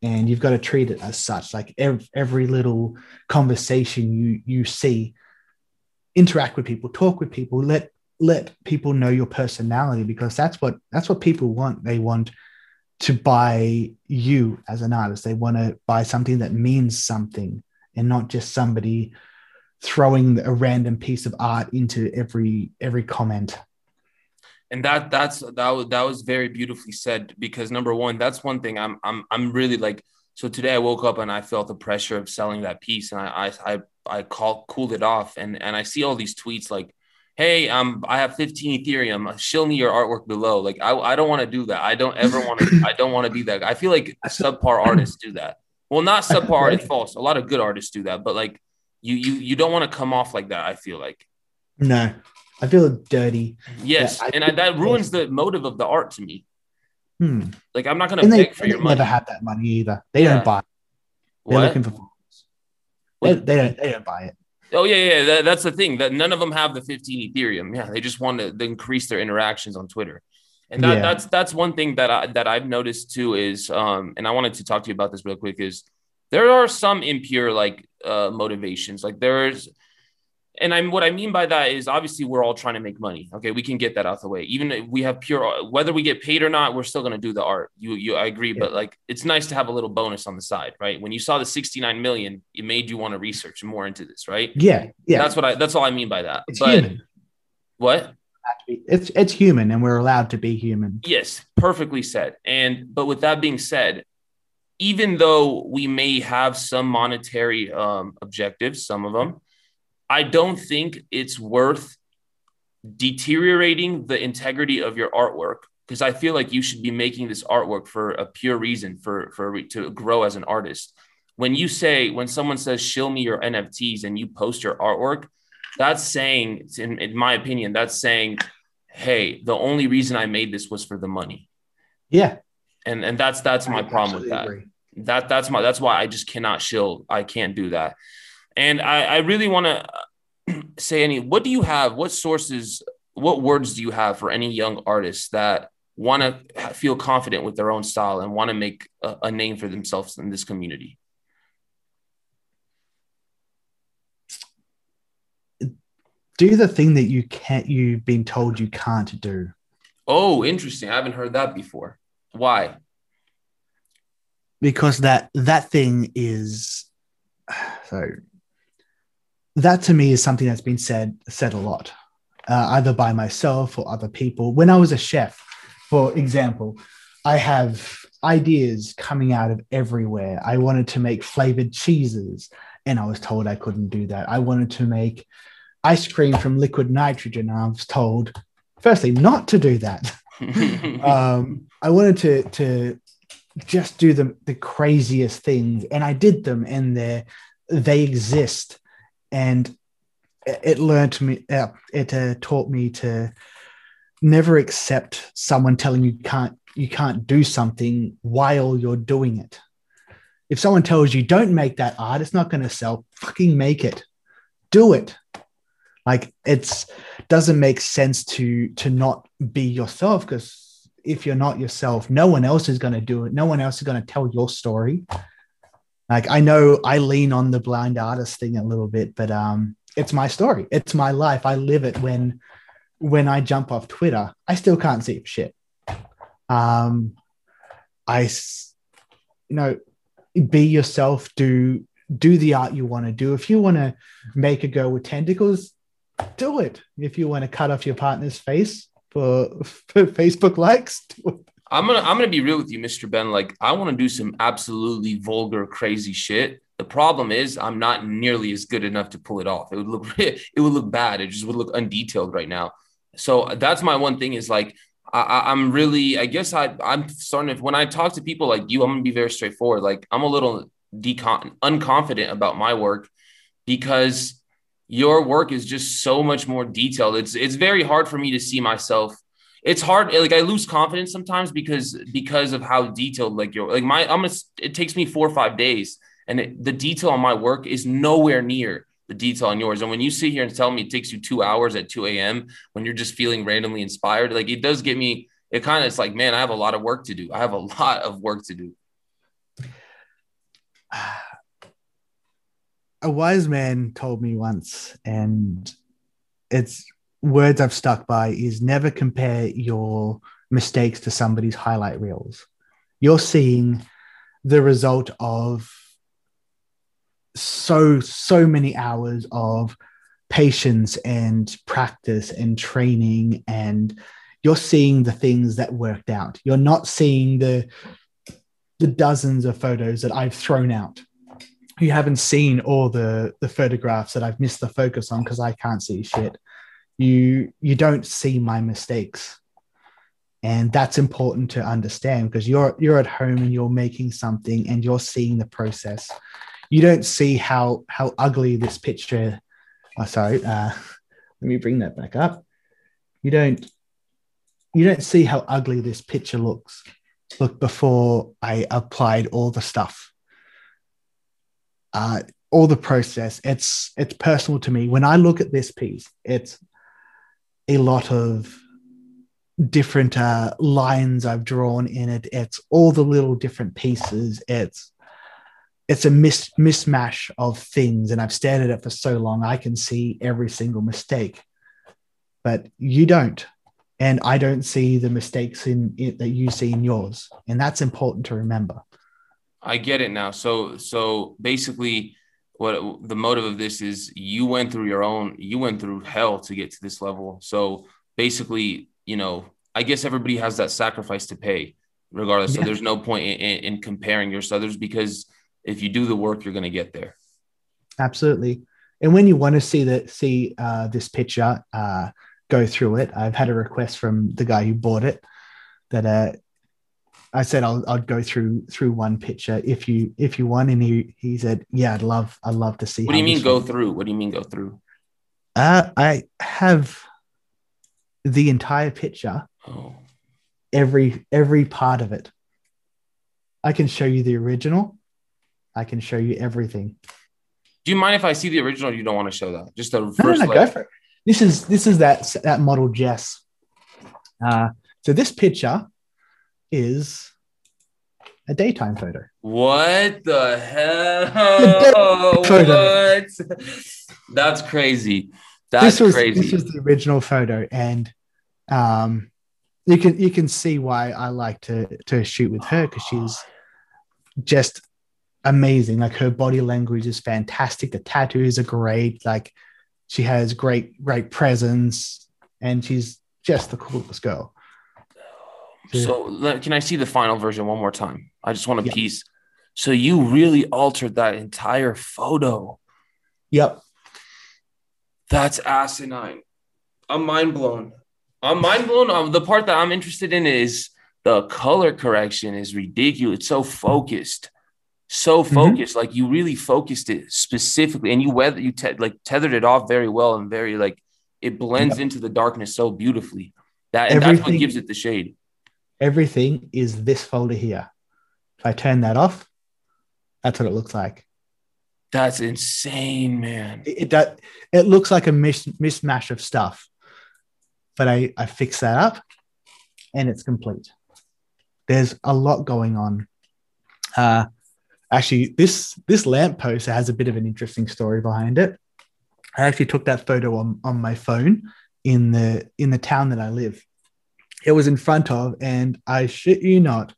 and you've got to treat it as such. Like every, every little conversation you you see, interact with people, talk with people, let let people know your personality because that's what that's what people want. They want to buy you as an artist. They want to buy something that means something and not just somebody throwing a random piece of art into every every comment. And that that's that was that was very beautifully said because number one that's one thing i'm i'm i'm really like so today i woke up and i felt the pressure of selling that piece and i i i, I call, cooled it off and and i see all these tweets like hey um i have 15 ethereum. Show me your artwork below. Like i, I don't want to do that. I don't ever want to i don't want to be that i feel like subpar artists do that. Well not subpar artists false. A lot of good artists do that but like you you you don't want to come off like that. I feel like. No, I feel dirty. Yes, yeah, and I, that ruins the motive of the art to me. Hmm. Like I'm not gonna and beg they, for your money. Never had that money either. They yeah. don't buy. It. They're what? looking for. They, they, don't. They don't buy it. Oh yeah, yeah. That, that's the thing. That none of them have the 15 Ethereum. Yeah, they just want to increase their interactions on Twitter, and that, Yeah. that's that's one thing that I that I've noticed too is, um, and I wanted to talk to you about this real quick is there are some impure like uh motivations. Like there's, and I'm what I mean by that is obviously we're all trying to make money. Okay, we can get that out the way. Even if we have pure, whether we get paid or not, we're still gonna do the art. You you I agree, Yeah. but like it's nice to have a little bonus on the side, right? When you saw the 69 million, it made you want to research more into this, right? Yeah, yeah. That's what I. That's all I mean by that. it's but human. what? It's it's human, and we're allowed to be human. Yes, perfectly said. And but with that being said, even though we may have some monetary um, objectives, some of them, I don't think it's worth deteriorating the integrity of your artwork because I feel like you should be making this artwork for a pure reason for for to grow as an artist. When you say when someone says show me your NFTs and you post your artwork, that's saying in, in my opinion that's saying hey, the only reason I made this was for the money. Yeah, And and that's that's my problem with that. agree. That that's my that's why I just cannot shill. I can't do that. And I, I really want to say any what do you have? What sources, what words do you have for any young artists that want to feel confident with their own style and want to make a, a name for themselves in this community? Do the thing that you can't. You've been told you can't do. Oh, interesting. I haven't heard that before. Why? because that that thing is so that to me is something that's been said said a lot uh, either by myself or other people. When i was a chef for example i have ideas coming out of everywhere. I wanted to make flavored cheeses and i was told i couldn't do that. I wanted to make ice cream from liquid nitrogen and i was told firstly not to do that um, I wanted to to just do the the craziest things, and I did them, and they they exist, and it learned me. Uh, it uh, taught me to never accept someone telling you can't you can't do something while you're doing it. If someone tells you don't make that art, it's not going to sell. Fucking make it. Do it. Like it's doesn't make sense to to not be yourself because if you're not yourself, no one else is going to do it. No one else is going to tell your story. Like I know I lean on the blind artist thing a little bit, but um, it's my story. It's my life. I live it. When when I jump off Twitter, I still can't see shit. Um, I, you know, be yourself. Do do the art you want to do. If you want to make a girl with tentacles, do it. If you want to cut off your partner's face for, for Facebook likes. I'm gonna I'm gonna be real with you, Mr. Ben. Like I want to do some absolutely vulgar, crazy shit. The problem is I'm not nearly as good enough to pull it off. It would look it would look bad. It just would look undetailed right now. So that's my one thing is like I, I'm really I guess I I'm starting to when I talk to people like you, I'm gonna be very straightforward. Like I'm a little decon unconfident about my work because your work is just so much more detailed. It's it's very hard for me to see myself. It's hard like i lose confidence sometimes because because of how detailed like your like my i'm gonna it takes me four or five days and it, the detail on my work is nowhere near the detail on yours. And when you sit here and tell me it takes you two hours at 2 a.m when you're just feeling randomly inspired like it does get me it kind of it's like man i have a lot of work to do. I have a lot of work to do a wise man told me once, and it's words I've stuck by is never compare your mistakes to somebody's highlight reels. You're seeing the result of so so many hours of patience and practice and training and you're seeing the things that worked out you're not seeing the the dozens of photos that i've thrown out you haven't seen all the the photographs that I've missed the focus on because I can't see shit. You you don't see my mistakes. And that's important to understand because you're you're at home and you're making something and you're seeing the process. You don't see how how ugly this picture. Oh, sorry. Uh, let me bring that back up. You don't you don't see how ugly this picture looks. Look before I applied all the stuff uh, all the process. It's it's personal to me. When I look at this piece, it's a lot of different uh, lines I've drawn in it. It's all the little different pieces. It's it's a mis- mismatch of things, and I've stared at it for so long. I can see every single mistake, but you don't, and I don't see the mistakes in it that you see in yours, and that's important to remember. I get it now. So so basically what the motive of this is you went through your own you went through hell to get to this level. So basically, you know, I guess everybody has that sacrifice to pay regardless. Yeah. So there's no point in, in, in comparing your others because if you do the work, you're going to get there. Absolutely. And when you want to see that, see uh, this picture, uh, go through it. I've had a request from the guy who bought it that uh, I said I'll I'll go through through one picture if you if you want, and he he said, yeah, I'd love I'd love to see. What do you mean go through? What do you mean go through? Uh, I have the entire picture. Oh. Every every part of it. I can show you the original. I can show you everything. Do you mind if I see the original? you don't want to show that? Just the first. No, no, go for it. This is this is that that model Jess. Uh, so this picture is a daytime photo. What the hell? what? That's crazy. That's this was, crazy. This was the original photo, and um, you can you can see why I like to to shoot with her because she's just amazing. Like her body language is fantastic. The tattoos are great. Like she has great great presence, and she's just the coolest girl. So can I see the final version one more time? I just want a yep. piece. So you really altered that entire photo. Yep. That's asinine. I'm mind blown. I'm mind blown. Um, the part that I'm interested in is the color correction is ridiculous. It's so focused, so mm-hmm. focused. Mm-hmm. Like you really focused it specifically, and you weather you te- like tethered it off very well and very like it blends yep. into the darkness so beautifully. That and that's what gives it the shade everything is this folder here. If I turn that off, that's what it looks like. That's insane, man. It, it, it looks like a mis- mismatch of stuff, but I, I fix that up and it's complete. There's a lot going on. Uh, actually, this this lamppost has a bit of an interesting story behind it. I actually took that photo on, on my phone in the in the town that I live it was in front of, and I shit you not,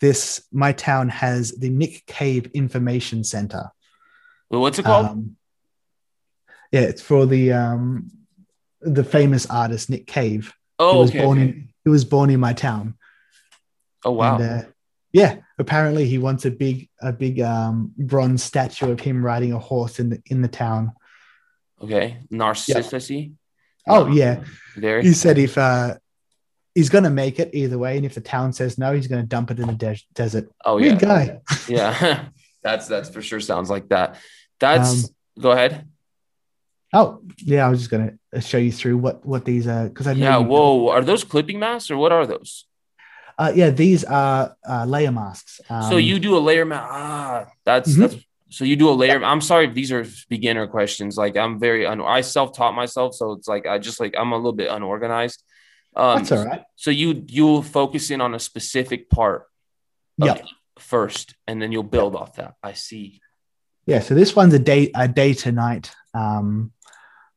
this my town has the Nick Cave Information Center. Well, what's it called? Um, yeah, it's for the um, the famous artist Nick Cave. Oh, he was okay, born okay. in he was born in my town. Oh wow! And, uh, yeah, apparently he wants a big a big um, bronze statue of him riding a horse in the in the town. Okay, Narcissus. Yep. Oh yeah, there. He said if uh, he's going to make it either way. And if the town says no, he's going to dump it in the de- desert. Oh, Weird yeah. guy. yeah. that's, that's for sure sounds like that. That's, um, go ahead. Oh, yeah. I was just going to show you through what, what these are. Cause I know. Yeah. Whoa. Are those clipping masks or what are those? Uh, yeah, these are uh, layer masks. Um, so you do a layer mask. Ah, that's, mm-hmm. that's, so you do a layer. I'm sorry if these are beginner questions. Like I'm very, un- I self-taught myself. So it's like, I just like, I'm a little bit unorganized. Um, That's all right. So you you'll focus in on a specific part. Yep. First, and then you'll build off that. I see. Yeah. So this one's a day a day to night um,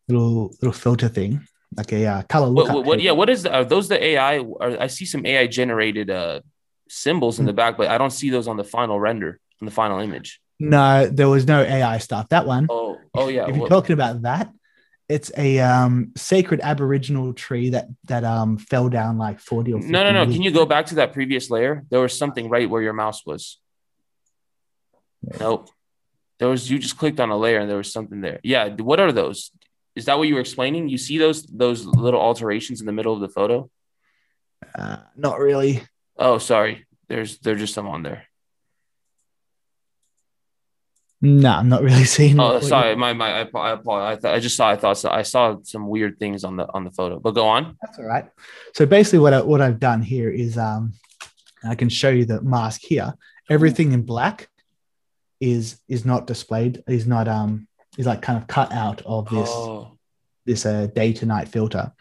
little little filter thing, like a uh, color lookup. What, what, yeah. What is the, are those the AI? Are, I see some AI generated uh, symbols mm-hmm. in the back, but I don't see those on the final render on the final image. No, there was no AI stuff. That one. Oh, oh yeah. If you're talking about that, it's a um, sacred Aboriginal tree that that um, fell down like forty or. No, no, no. Can you go back to that previous layer? There was something right where your mouse was. Yeah. Nope. There was you just clicked on a layer and there was something there. Yeah. What are those? Is that what you were explaining? You see those those little alterations in the middle of the photo? Uh, not really. Oh, sorry. There's there's just some on there. No, I'm not really seeing. Oh, sorry, my my I, I, I, I just saw I thought I saw some weird things on the on the photo, but go on. That's all right. So basically, what I, what I've done here is um, I can show you the mask here. Everything in black is is not displayed. Is not um is like kind of cut out of this Oh, this uh, day to night filter.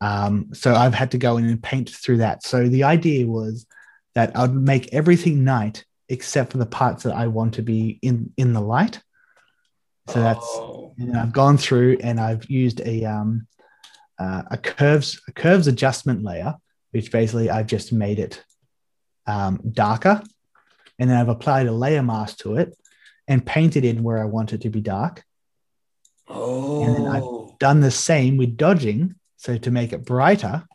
Um, so I've had to go in and paint through that. So the idea was that I'd make everything night except for the parts that I want to be in in the light. So that's oh. and I've gone through and I've used a um, uh, a curves a curves adjustment layer, which basically I've just made it um, darker, and then I've applied a layer mask to it and painted in where I want it to be dark. Oh. And then I've- Oh. Done the same with dodging, so to make it brighter.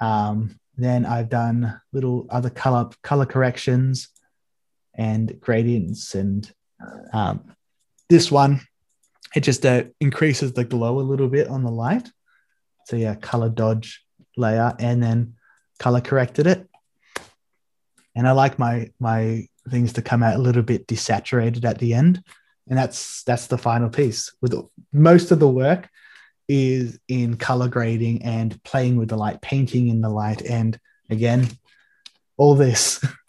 Um, then I've done little other color color corrections and gradients and um, this one it just uh, increases the glow a little bit on the light. So yeah color dodge layer and then color corrected it. And i like my my things to come out a little bit desaturated at the end. And that's that's the final piece. With most of the work is in color grading and playing with the light painting in the light and again all this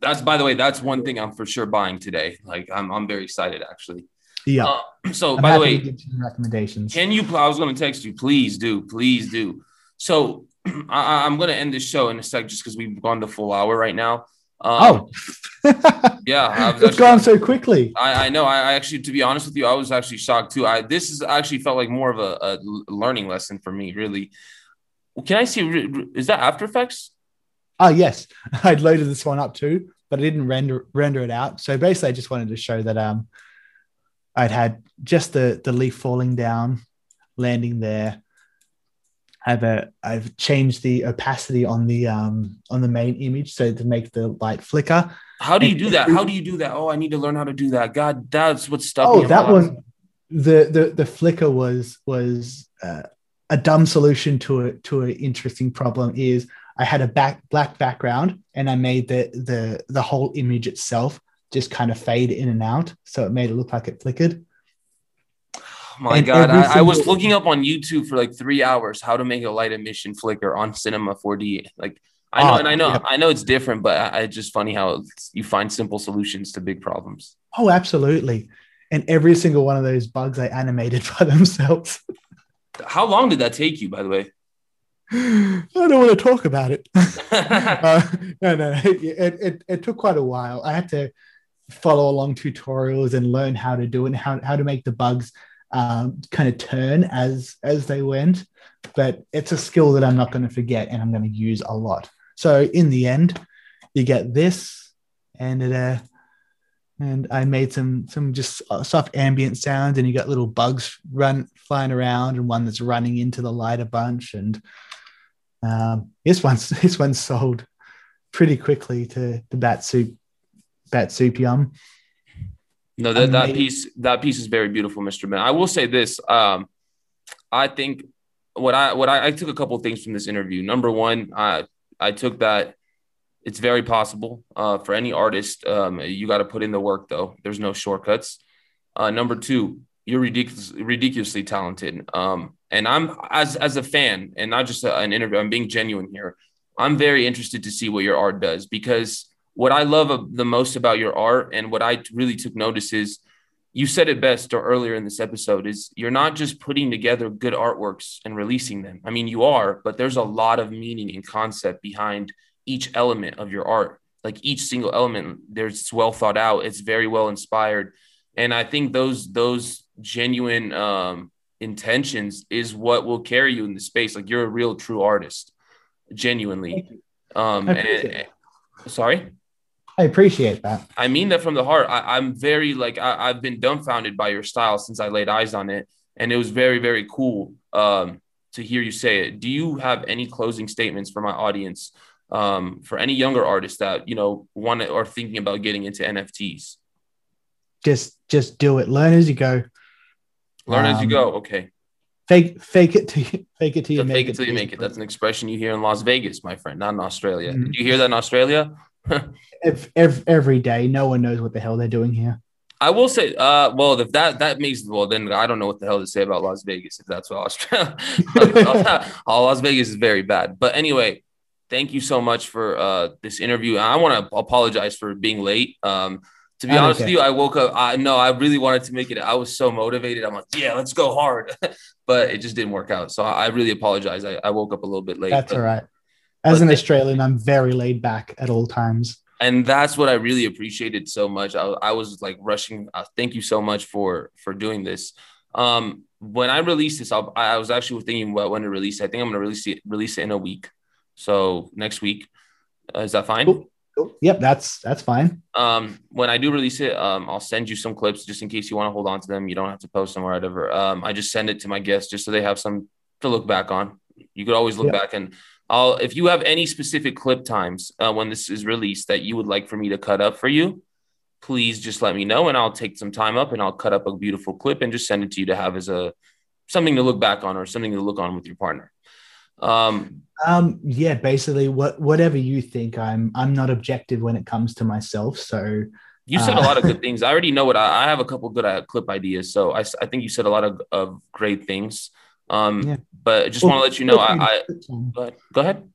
That's by the way, that's one thing I'm for sure buying today. Like I'm, I'm very excited actually. yeah Uh, so I'm by the way, recommendations Can you? I was going to text you. Please do. Please do. So I, I'm going to end this show in a sec, just because we've gone the full hour right now. Um, oh yeah, it's actually- gone so quickly I, I know. I I actually, to be honest with you, I was actually shocked too. I this is actually felt like more of a, a learning lesson for me. Really. Can I see? Is that After Effects? Oh yes, I'd loaded this one up too, but I didn't render render it out. So basically, I just wanted to show that um, I'd had just the the leaf falling down, landing there. I've uh, I've changed the opacity on the um on the main image so to make the light flicker. How do you do that? How do you do that? Oh, I need to learn how to do that. God, that's what's stuck. Oh, that was the the the flicker was was uh, a dumb solution to a to an interesting problem. Is I had a back black background and I made the the the whole image itself just kind of fade in and out, so it made it look like it flickered. My And god, I, I was looking up on YouTube for like three hours how to make a light emission flicker on Cinema 4D. Like I know, Oh, and I know, yeah. I know it's different, but I, it's just funny how you find simple solutions to big problems. Oh, absolutely. And every single one of those bugs I animated by themselves. How long did that take you, by the way? I don't want to talk about it. uh, no, no, it, it, it took quite a while. I had to follow along tutorials and learn how to do it and how, how to make the bugs um, kind of turn as as they went. But it's a skill that I'm not going to forget and I'm going to use a lot. So in the end, you get this, and it uh, and I made some some just soft ambient sounds, and you got little bugs run flying around, and one that's running into the light a bunch, and um, this one's this one's sold pretty quickly to the bat soup bat soup yum. No, that, that piece that piece is very beautiful, Mr. Ben. I will say this. Um, I think what I what I, I took a couple of things from this interview. Number one, I I took that it's very possible uh, for any artist. Um, you got to put in the work, though. There's no shortcuts. Uh, number two, you're ridiculous, ridiculously talented. Um, and I'm as as a fan, and not just a, an interview. I'm being genuine here. I'm very interested to see what your art does because what I love the most about your art and what I really took notice is you said it best or earlier in this episode is you're not just putting together good artworks and releasing them. I mean, you are, but there's a lot of meaning and concept behind each element of your art. Like each single element, there's well thought out. It's very well inspired, and I think those those genuine um, intentions is what will carry you in the space. Like you're a real true artist, genuinely. Um, and, sorry. I appreciate that. I mean that from the heart. I, I'm very like I, I've been dumbfounded by your style since I laid eyes on it, and it was very very cool um, to hear you say it. Do you have any closing statements for my audience, um, for any younger artists that you know want to or thinking about getting into NFTs? Just just do it. Learn as you go. Learn as you Um, go. Okay, Fake fake it to fake it till you so make fake it. till you make it. That's an expression you hear in Las Vegas, my friend, not in Australia. Mhm. Did you hear that in Australia? Ev- ev- every day. No one knows what the hell they're doing here. I will say, uh, well, if that that makes well, then I don't know what the hell to say about Las Vegas if that's what Australia. all Las Vegas is very bad. But anyway, thank you so much for uh, this interview. I want to apologize for being late. Um, to be I don't honest with you, I woke up. I no, I really wanted to make it. I was so motivated. I'm like, yeah, let's go hard, but it just didn't work out. So I, I really apologize. I, I woke up a little bit late. That's all right. As an Australian, I'm very laid back at all times. and that's what I really appreciated so much. I, I was like rushing. Uh, thank you so much for for doing this. Um, when I release this, I'll, I was actually thinking about when to release. it. I think I'm gonna release it release it in a week. So next week, uh, is that fine? Cool. Cool. Yep, that's that's fine. Um, when I do release it, um, I'll send you some clips just in case you want to hold on to them. You don't have to post them or whatever. Um, I just send it to my guests just so they have some to look back on. You could always look Yeah. back and I'll if you have any specific clip times uh, when this is released that you would like for me to cut up for you, please just let me know and I'll take some time up and I'll cut up a beautiful clip and just send it to you to have as a something to look back on or something to look on with your partner. Um, Um, yeah, basically, what whatever you think. I'm I'm not objective when it comes to myself. So You said Uh, a lot of good things. I already know what I, I have a couple good uh, clip ideas. So I, I think you said a lot of, of great things. Um, Yeah. but I just Well, want to let you know, feel free to I, I go ahead. Go ahead.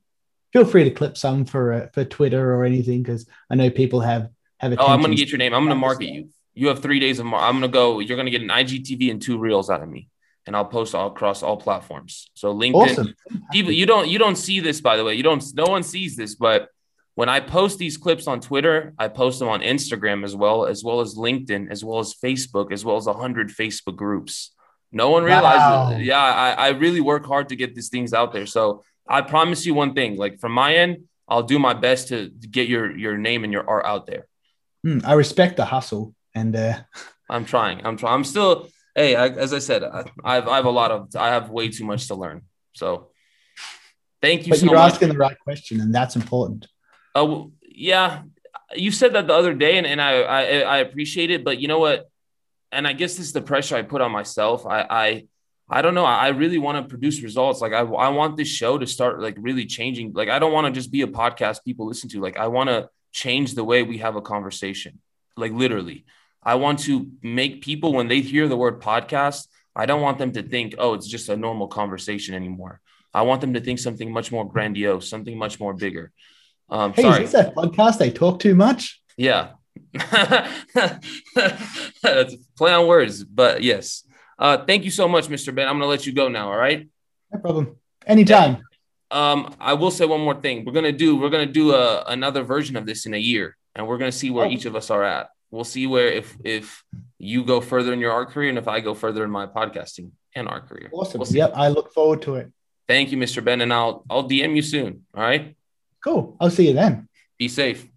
feel free to clip some for uh, for Twitter or anything because I know people have have. Oh, I'm going to get your name. I'm going to market you. You have three days of, mar- I'm going to go, you're going to get an IGTV and two reels out of me and I'll post all across all platforms. So LinkedIn, Awesome. people you don't you don't see this by the way you don't no one sees this but when i post these clips on twitter i post them on instagram as well as well as linkedin as well as facebook as well as 100 facebook groups no one realizes Wow. yeah I, I really work hard to get these things out there so i promise you one thing like from my end i'll do my best to get your your name and your art out there Hmm, I respect the hustle, and uh, i'm trying i'm trying i'm still hey I, as i said I, I've, I have a lot of i have way too much to learn so thank you but so you're much asking the right question, and that's important. Oh well, yeah, you said that the other day, and, and I, I I appreciate it. But you know what? And I guess this is the pressure I put on myself. I I I don't know. I really want to produce results. Like I I want this show to start like really changing. Like I don't want to just be a podcast people listen to. Like I want to change the way we have a conversation. Like literally, I want to make people when they hear the word podcast. I don't want them to think, oh, it's just a normal conversation anymore. I want them to think something much more grandiose, something much more bigger. Um, Hey, sorry. is this that podcast? They talk too much. Yeah. Play on words, but yes. Uh, thank you so much, Mr. Ben. I'm gonna let you go now. All right. No problem. Anytime. Um, I will say one more thing. We're gonna do we're gonna do a, another version of this in a year, and we're gonna see where Oh. each of us are at. We'll see where if if you go further in your art career and if I go further in my podcasting and art career. Awesome. We'll yep, I look forward to it. Thank you, Mr. Ben, and I'll I'll DM you soon. All right. Cool. I'll see you then. Be safe.